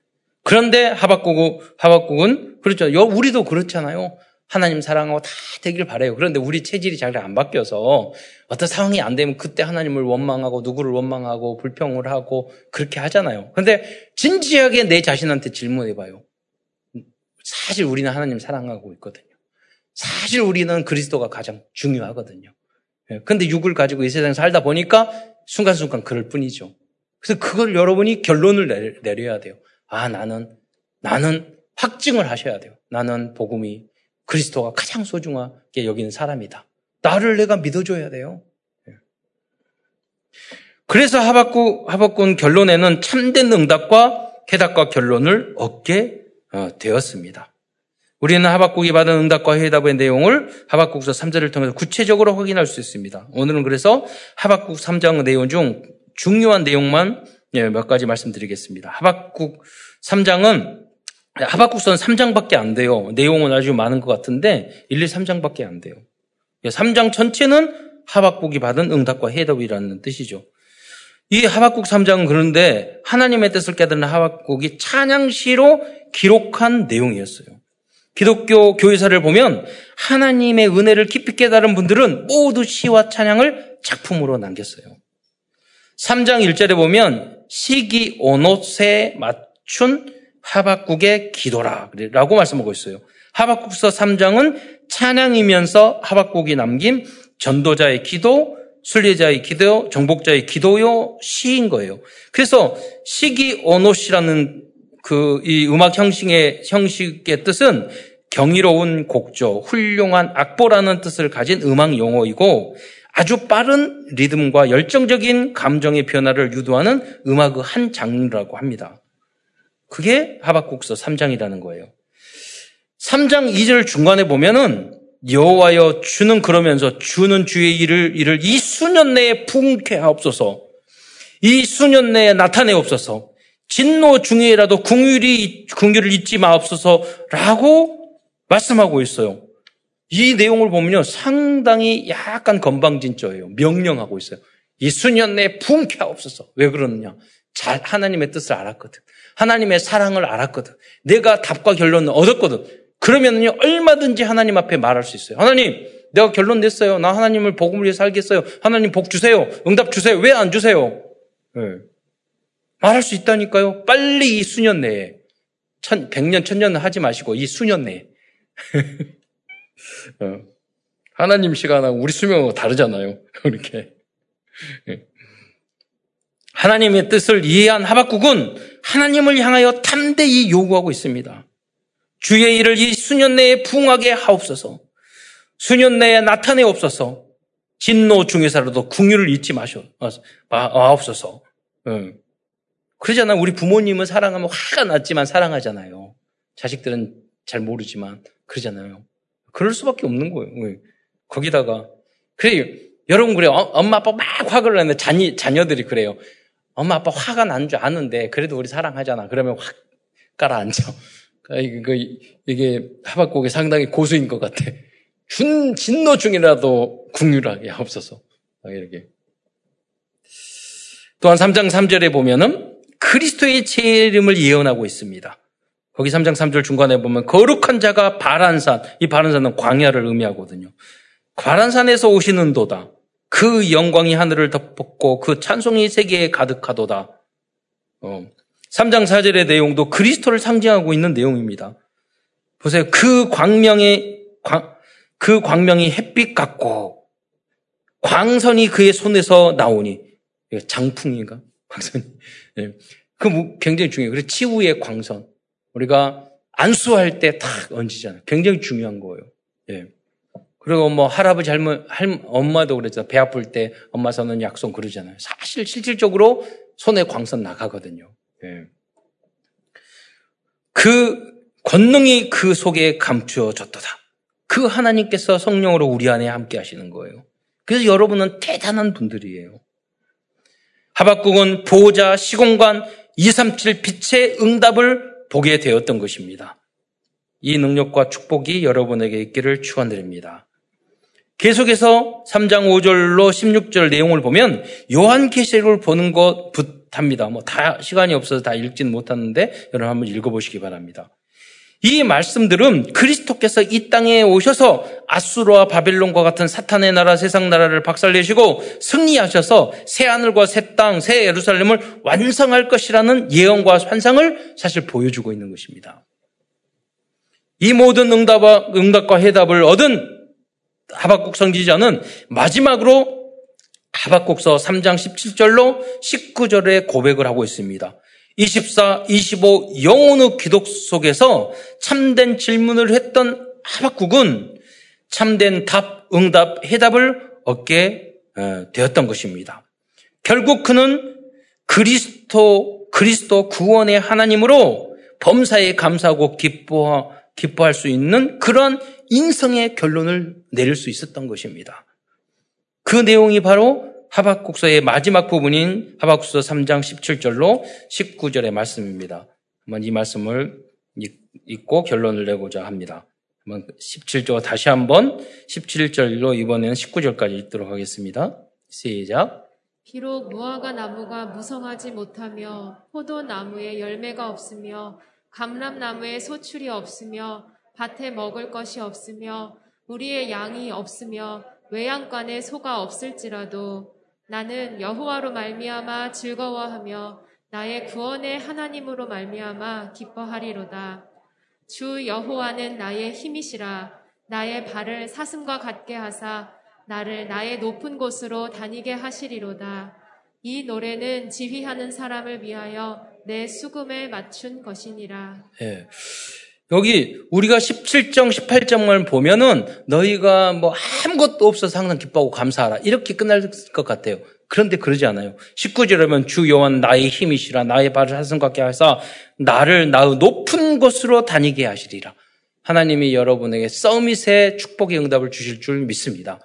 그런데 하박국은, 하박국은 그렇죠. 우리도 그렇잖아요. 하나님 사랑하고 다 되길 바래요. 그런데 우리 체질이 잘 안 바뀌어서 어떤 상황이 안 되면 그때 하나님을 원망하고 누구를 원망하고 불평을 하고 그렇게 하잖아요. 근데 진지하게 내 자신한테 질문해 봐요. 사실 우리는 하나님 사랑하고 있거든요. 사실 우리는 그리스도가 가장 중요하거든요. 예, 근데 육을 가지고 이 세상에 살다 보니까 순간순간 그럴 뿐이죠. 그래서 그걸 여러분이 결론을 내려야 돼요. 아, 나는, 나는 확증을 하셔야 돼요. 나는 복음이 그리스도가 가장 소중하게 여기는 사람이다. 나를 내가 믿어줘야 돼요. 예. 그래서 하박국, 하박군 결론에는 참된 응답과 해답과 결론을 얻게 어, 되었습니다. 우리는 하박국이 받은 응답과 해답의 내용을 하박국서 3절을 통해서 구체적으로 확인할 수 있습니다. 오늘은 그래서 하박국 3장 내용 중 중요한 내용만 예, 몇 가지 말씀드리겠습니다. 하박국 3장은 하박국서는 3장밖에 안 돼요. 내용은 아주 많은 것 같은데 1, 2, 3장밖에 안 돼요. 3장 전체는 하박국이 받은 응답과 해답이라는 뜻이죠. 이 하박국 3장은 그런데 하나님의 뜻을 깨닫는 하박국이 찬양시로 기록한 내용이었어요. 기독교 교회사를 보면 하나님의 은혜를 깊이 깨달은 분들은 모두 시와 찬양을 작품으로 남겼어요. 3장 1절에 보면 시기 오노세 맞춘 하박국의 기도라라고 말씀하고 있어요. 하박국서 3장은 찬양이면서 하박국이 남긴 전도자의 기도, 순례자의 기도, 정복자의 기도요 시인 거예요. 그래서 시기 오노시라는 그 이 음악 형식의 형식의 뜻은 경이로운 곡조, 훌륭한 악보라는 뜻을 가진 음악 용어이고 아주 빠른 리듬과 열정적인 감정의 변화를 유도하는 음악의 한 장르라고 합니다. 그게 하박국서 3장이라는 거예요. 3장 2절 중간에 보면은 여호와여 주는 그러면서 주는 주의 일을 일을 이 수년 내에 풍케 하옵소서. 이 수년 내에 나타내옵소서. 진노 중에라도 궁율이 궁율을 잊지 마옵소서라고 말씀하고 있어요. 이 내용을 보면요 상당히 약간 건방진조예요. 명령하고 있어요. 이 수년 내에 풍케 하옵소서. 왜 그러느냐? 잘 하나님의 뜻을 알았거든. 하나님의 사랑을 알았거든. 내가 답과 결론을 얻었거든. 그러면요 얼마든지 하나님 앞에 말할 수 있어요. 하나님, 내가 결론 냈어요. 나 하나님을 복음을 위해 살겠어요. 하나님 복 주세요. 응답 주세요. 왜 안 주세요? 네. 말할 수 있다니까요. 빨리 이 수년 내에 천, 백년, 천년은 하지 마시고 이 수년 내에 어. 하나님 시간하고 우리 수명하고 다르잖아요. 이렇게 예. 하나님의 뜻을 이해한 하박국은 하나님을 향하여 탐대히 요구하고 있습니다. 주의 일을 이 수년 내에 부응하게 하옵소서. 수년 내에 나타내옵소서. 진노 중에서라도 궁유를 잊지 마셔, 마옵소서. 응. 그러잖아. 우리 부모님은 사랑하면 화가 났지만 사랑하잖아요. 자식들은 잘 모르지만 그러잖아요. 그럴 수밖에 없는 거예요. 거기다가 그래요. 여러분 그래요. 어, 엄마 아빠 막 화를 내는데 자녀, 자녀들이 그래요. 엄마 아빠 화가 난 줄 아는데 그래도 우리 사랑하잖아. 그러면 확 깔아앉아. 그러니까 이게 하박국이 상당히 고수인 것 같아. 준 진노 중이라도 국률하게 없어서 이렇게. 또한 3장 3절에 보면은 그리스도의 재림을 예언하고 있습니다. 거기 3장 3절 중간에 보면 거룩한 자가 바란산, 이 바란산은 광야를 의미하거든요. 바란산에서 오시는 도다. 그 영광이 하늘을 덮었고 그 찬송이 세계에 가득하도다. 어. 3장 4절의 내용도 그리스도를 상징하고 있는 내용입니다. 보세요. 그 광명의 광, 그 광명이 햇빛 같고 광선이 그의 손에서 나오니 장풍인가? 광선이. 네. 그 굉장히 중요해요. 그래서 치우의 광선. 우리가 안수할 때 탁 얹히잖아요. 굉장히 중요한 거예요. 예. 그리고 뭐 할아버지 할머 할 엄마도 그랬죠. 배 아플 때 엄마 손은 약속 그러잖아요. 사실 실질적으로 손에 광선 나가거든요. 예. 그 권능이 그 속에 감추어졌도다. 그 하나님께서 성령으로 우리 안에 함께 하시는 거예요. 그래서 여러분은 대단한 분들이에요. 하박국은 보호자, 시공간, 237 빛의 응답을 보게 되었던 것입니다. 이 능력과 축복이 여러분에게 있기를 축원드립니다. 계속해서 3장 5절로 16절 내용을 보면 요한계시록을 보는 것 붙합니다. 뭐 다 시간이 없어서 다 읽지는 못하는데 여러분 한번 읽어보시기 바랍니다. 이 말씀들은 그리스도께서 이 땅에 오셔서 아수르와 바벨론과 같은 사탄의 나라 세상 나라를 박살내시고 승리하셔서 새 하늘과 새 땅, 새 예루살렘을 완성할 것이라는 예언과 환상을 사실 보여주고 있는 것입니다. 이 모든 응답과 해답을 얻은 하박국 성지자는 마지막으로 하박국서 3장 17절로 19절에 고백을 하고 있습니다. 24, 25 영혼의 기독 속에서 참된 질문을 했던 하박국은 참된 답, 응답, 해답을 얻게 어, 되었던 것입니다. 결국 그는 그리스도, 그리스도 구원의 하나님으로 범사에 감사하고 기뻐, 기뻐할 수 있는 그런 인성의 결론을 내릴 수 있었던 것입니다. 그 내용이 바로 하박국서의 마지막 부분인 하박국서 3장 17절로 19절의 말씀입니다. 한번 이 말씀을 읽고 결론을 내고자 합니다. 한번 17절 다시 한번 17절로 이번에는 19절까지 읽도록 하겠습니다. 시작. 비록 무화과 나무가 무성하지 못하며 포도나무에 열매가 없으며 감람나무에 소출이 없으며 밭에 먹을 것이 없으며 우리의 양이 없으며 외양간에 소가 없을지라도 나는 여호와로 말미암아 즐거워하며 나의 구원의 하나님으로 말미암아 기뻐하리로다. 주 여호와는 나의 힘이시라 나의 발을 사슴과 같게 하사 나를 나의 높은 곳으로 다니게 하시리로다. 이 노래는 지휘하는 사람을 위하여 내 수금에 맞춘 것이니라. 예. 여기 우리가 17장, 18장만 보면은 너희가 뭐 아무것도 없어서 항상 기뻐하고 감사하라. 이렇게 끝날 것 같아요. 그런데 그러지 않아요. 19절에 주 여호와는 나의 힘이시라 나의 발을 하승 같게 하사 나를 나의 높은 곳으로 다니게 하시리라. 하나님이 여러분에게 서밋의 축복의 응답을 주실 줄 믿습니다.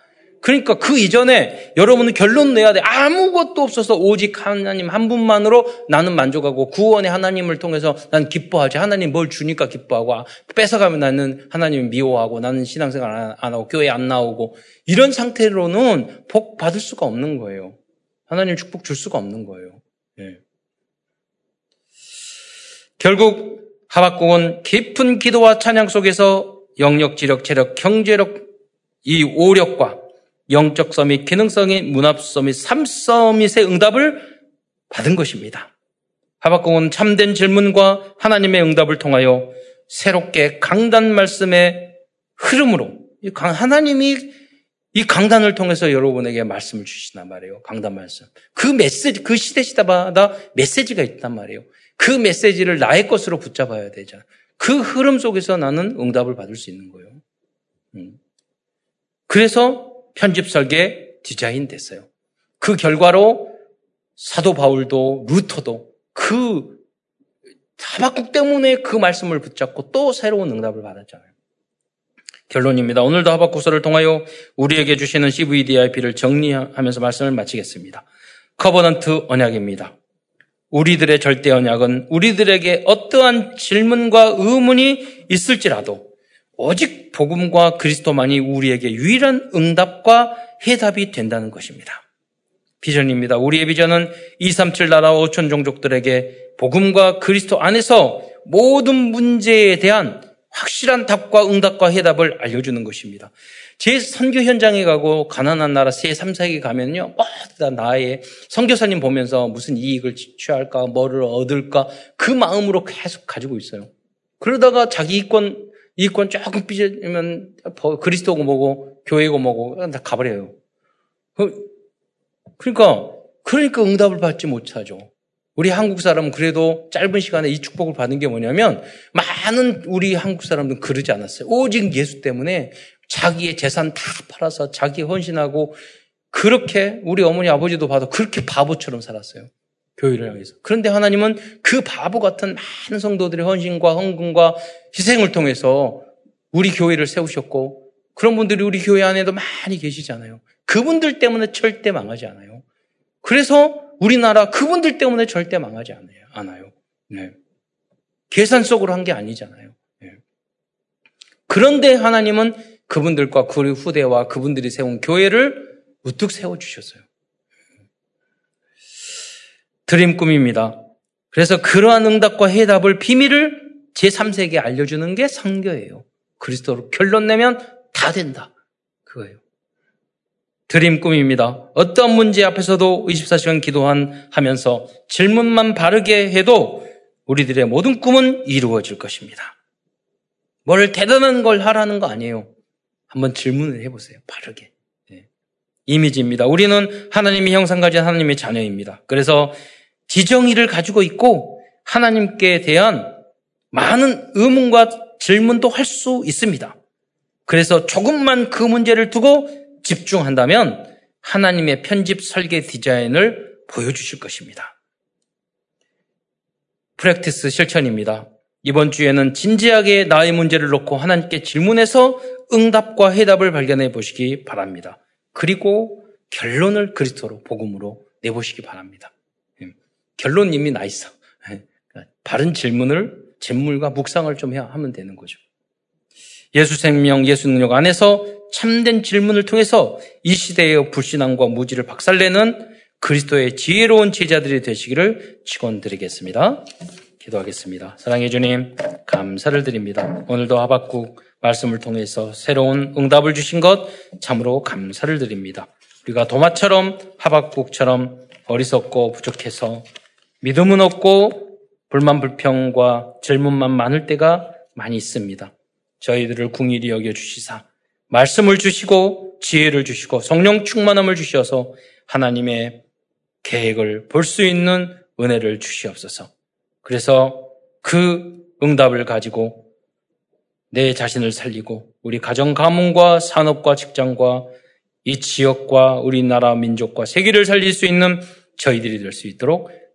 그러니까 그 이전에 여러분은 결론 내야 돼. 아무것도 없어서 오직 하나님 한 분만으로 나는 만족하고 구원의 하나님을 통해서 난 기뻐하지. 하나님 뭘 주니까 기뻐하고 뺏어가면 나는 하나님 미워하고 나는 신앙생활 안 하고 교회 안 나오고 이런 상태로는 복 받을 수가 없는 거예요. 하나님 축복 줄 수가 없는 거예요. 예. 결국 하박국은 깊은 기도와 찬양 속에서 영역, 지력, 체력, 경제력 이 오력과 영적 서밋, 기능성의 문합 서밋, 삼 서밋의 응답을 받은 것입니다. 하박국은 참된 질문과 하나님의 응답을 통하여 새롭게 강단 말씀의 흐름으로 하나님이 이 강단을 통해서 여러분에게 말씀을 주시단 말이에요. 강단 말씀. 그 메시지, 그 시대 시대마다 메시지가 있단 말이에요. 그 메시지를 나의 것으로 붙잡아야 되잖아. 그 흐름 속에서 나는 응답을 받을 수 있는 거예요. 음. 그래서 편집 설계 디자인 됐어요. 그 결과로 사도 바울도 루터도 그 하박국 때문에 그 말씀을 붙잡고 또 새로운 응답을 받았잖아요. 결론입니다. 오늘도 하박국서를 통하여 우리에게 주시는 CVDIP를 정리하면서 말씀을 마치겠습니다. Covenant 언약입니다. 우리들의 절대 언약은 우리들에게 어떠한 질문과 의문이 있을지라도 오직 복음과 그리스도만이 우리에게 유일한 응답과 해답이 된다는 것입니다. 비전입니다. 우리의 비전은 237 나라 5천 종족들에게 복음과 그리스도 안에서 모든 문제에 대한 확실한 답과 응답과 해답을 알려주는 것입니다. 제 선교 현장에 가고 가난한 나라 세, 3, 4개 가면요. 뭐, 나의 선교사님 보면서 무슨 이익을 취할까, 뭐를 얻을까 그 마음으로 계속 가지고 있어요. 그러다가 자기 이권 이권 조금 삐지면 그리스도고 뭐고 교회고 뭐고 다 가버려요. 그, 그러니까 그러니까 응답을 받지 못하죠. 우리 한국 사람은 그래도 짧은 시간에 이 축복을 받은 게 뭐냐면 많은 우리 한국 사람들은 그러지 않았어요. 오직 예수 때문에 자기의 재산 다 팔아서 자기 헌신하고 그렇게 우리 어머니 아버지도 봐도 그렇게 바보처럼 살았어요. 교회를 향해서. 그런데 하나님은 그 바보 같은 많은 성도들의 헌신과 헌금과 희생을 통해서 우리 교회를 세우셨고 그런 분들이 우리 교회 안에도 많이 계시잖아요. 그분들 때문에 절대 망하지 않아요. 그래서 우리나라 그분들 때문에 절대 망하지 않아요. 네. 계산 속으로 한 게 아니잖아요. 네. 그런데 하나님은 그분들과 그 후대와 그분들이 세운 교회를 우뚝 세워주셨어요. 드림 꿈입니다. 그래서 그러한 응답과 해답을 비밀을 제3세계에 알려주는 게 성교예요. 그리스도로 결론 내면 다 된다. 그거예요. 드림 꿈입니다. 어떤 문제 앞에서도 24시간 기도한 하면서 질문만 바르게 해도 우리들의 모든 꿈은 이루어질 것입니다. 뭘 대단한 걸 하라는 거 아니에요. 한번 질문을 해보세요. 바르게. 네. 이미지입니다. 우리는 하나님의 형상 가진 하나님의 자녀입니다. 그래서 지정의를 가지고 있고 하나님께 대한 많은 의문과 질문도 할 수 있습니다. 그래서 조금만 그 문제를 두고 집중한다면 하나님의 편집 설계 디자인을 보여주실 것입니다. 프랙티스 실천입니다. 이번 주에는 진지하게 나의 문제를 놓고 하나님께 질문해서 응답과 해답을 발견해 보시기 바랍니다. 그리고 결론을 그리스도로 복음으로 내보시기 바랍니다. 음, 결론 이미 나 있어. 예, 그러니까 바른 질문을 잿물과 묵상을 좀 해야 하면 되는 거죠. 예수 생명, 예수 능력 안에서 참된 질문을 통해서 이 시대의 불신앙과 무지를 박살내는 그리스도의 지혜로운 제자들이 되시기를 직원드리겠습니다. 기도하겠습니다. 사랑해 주님, 감사를 드립니다. 오늘도 하박국 말씀을 통해서 새로운 응답을 주신 것 참으로 감사를 드립니다. 우리가 도마처럼 하박국처럼 어리석고 부족해서 믿음은 없고 불만 불평과 질문만 많을 때가 많이 있습니다. 저희들을 궁일이 여겨 주시사 말씀을 주시고 지혜를 주시고 성령 충만함을 주셔서 하나님의 계획을 볼 수 있는 은혜를 주시옵소서. 그래서 그 응답을 가지고 내 자신을 살리고 우리 가정 가문과 산업과 직장과 이 지역과 우리나라 민족과 세계를 살릴 수 있는 저희들이 될 수 있도록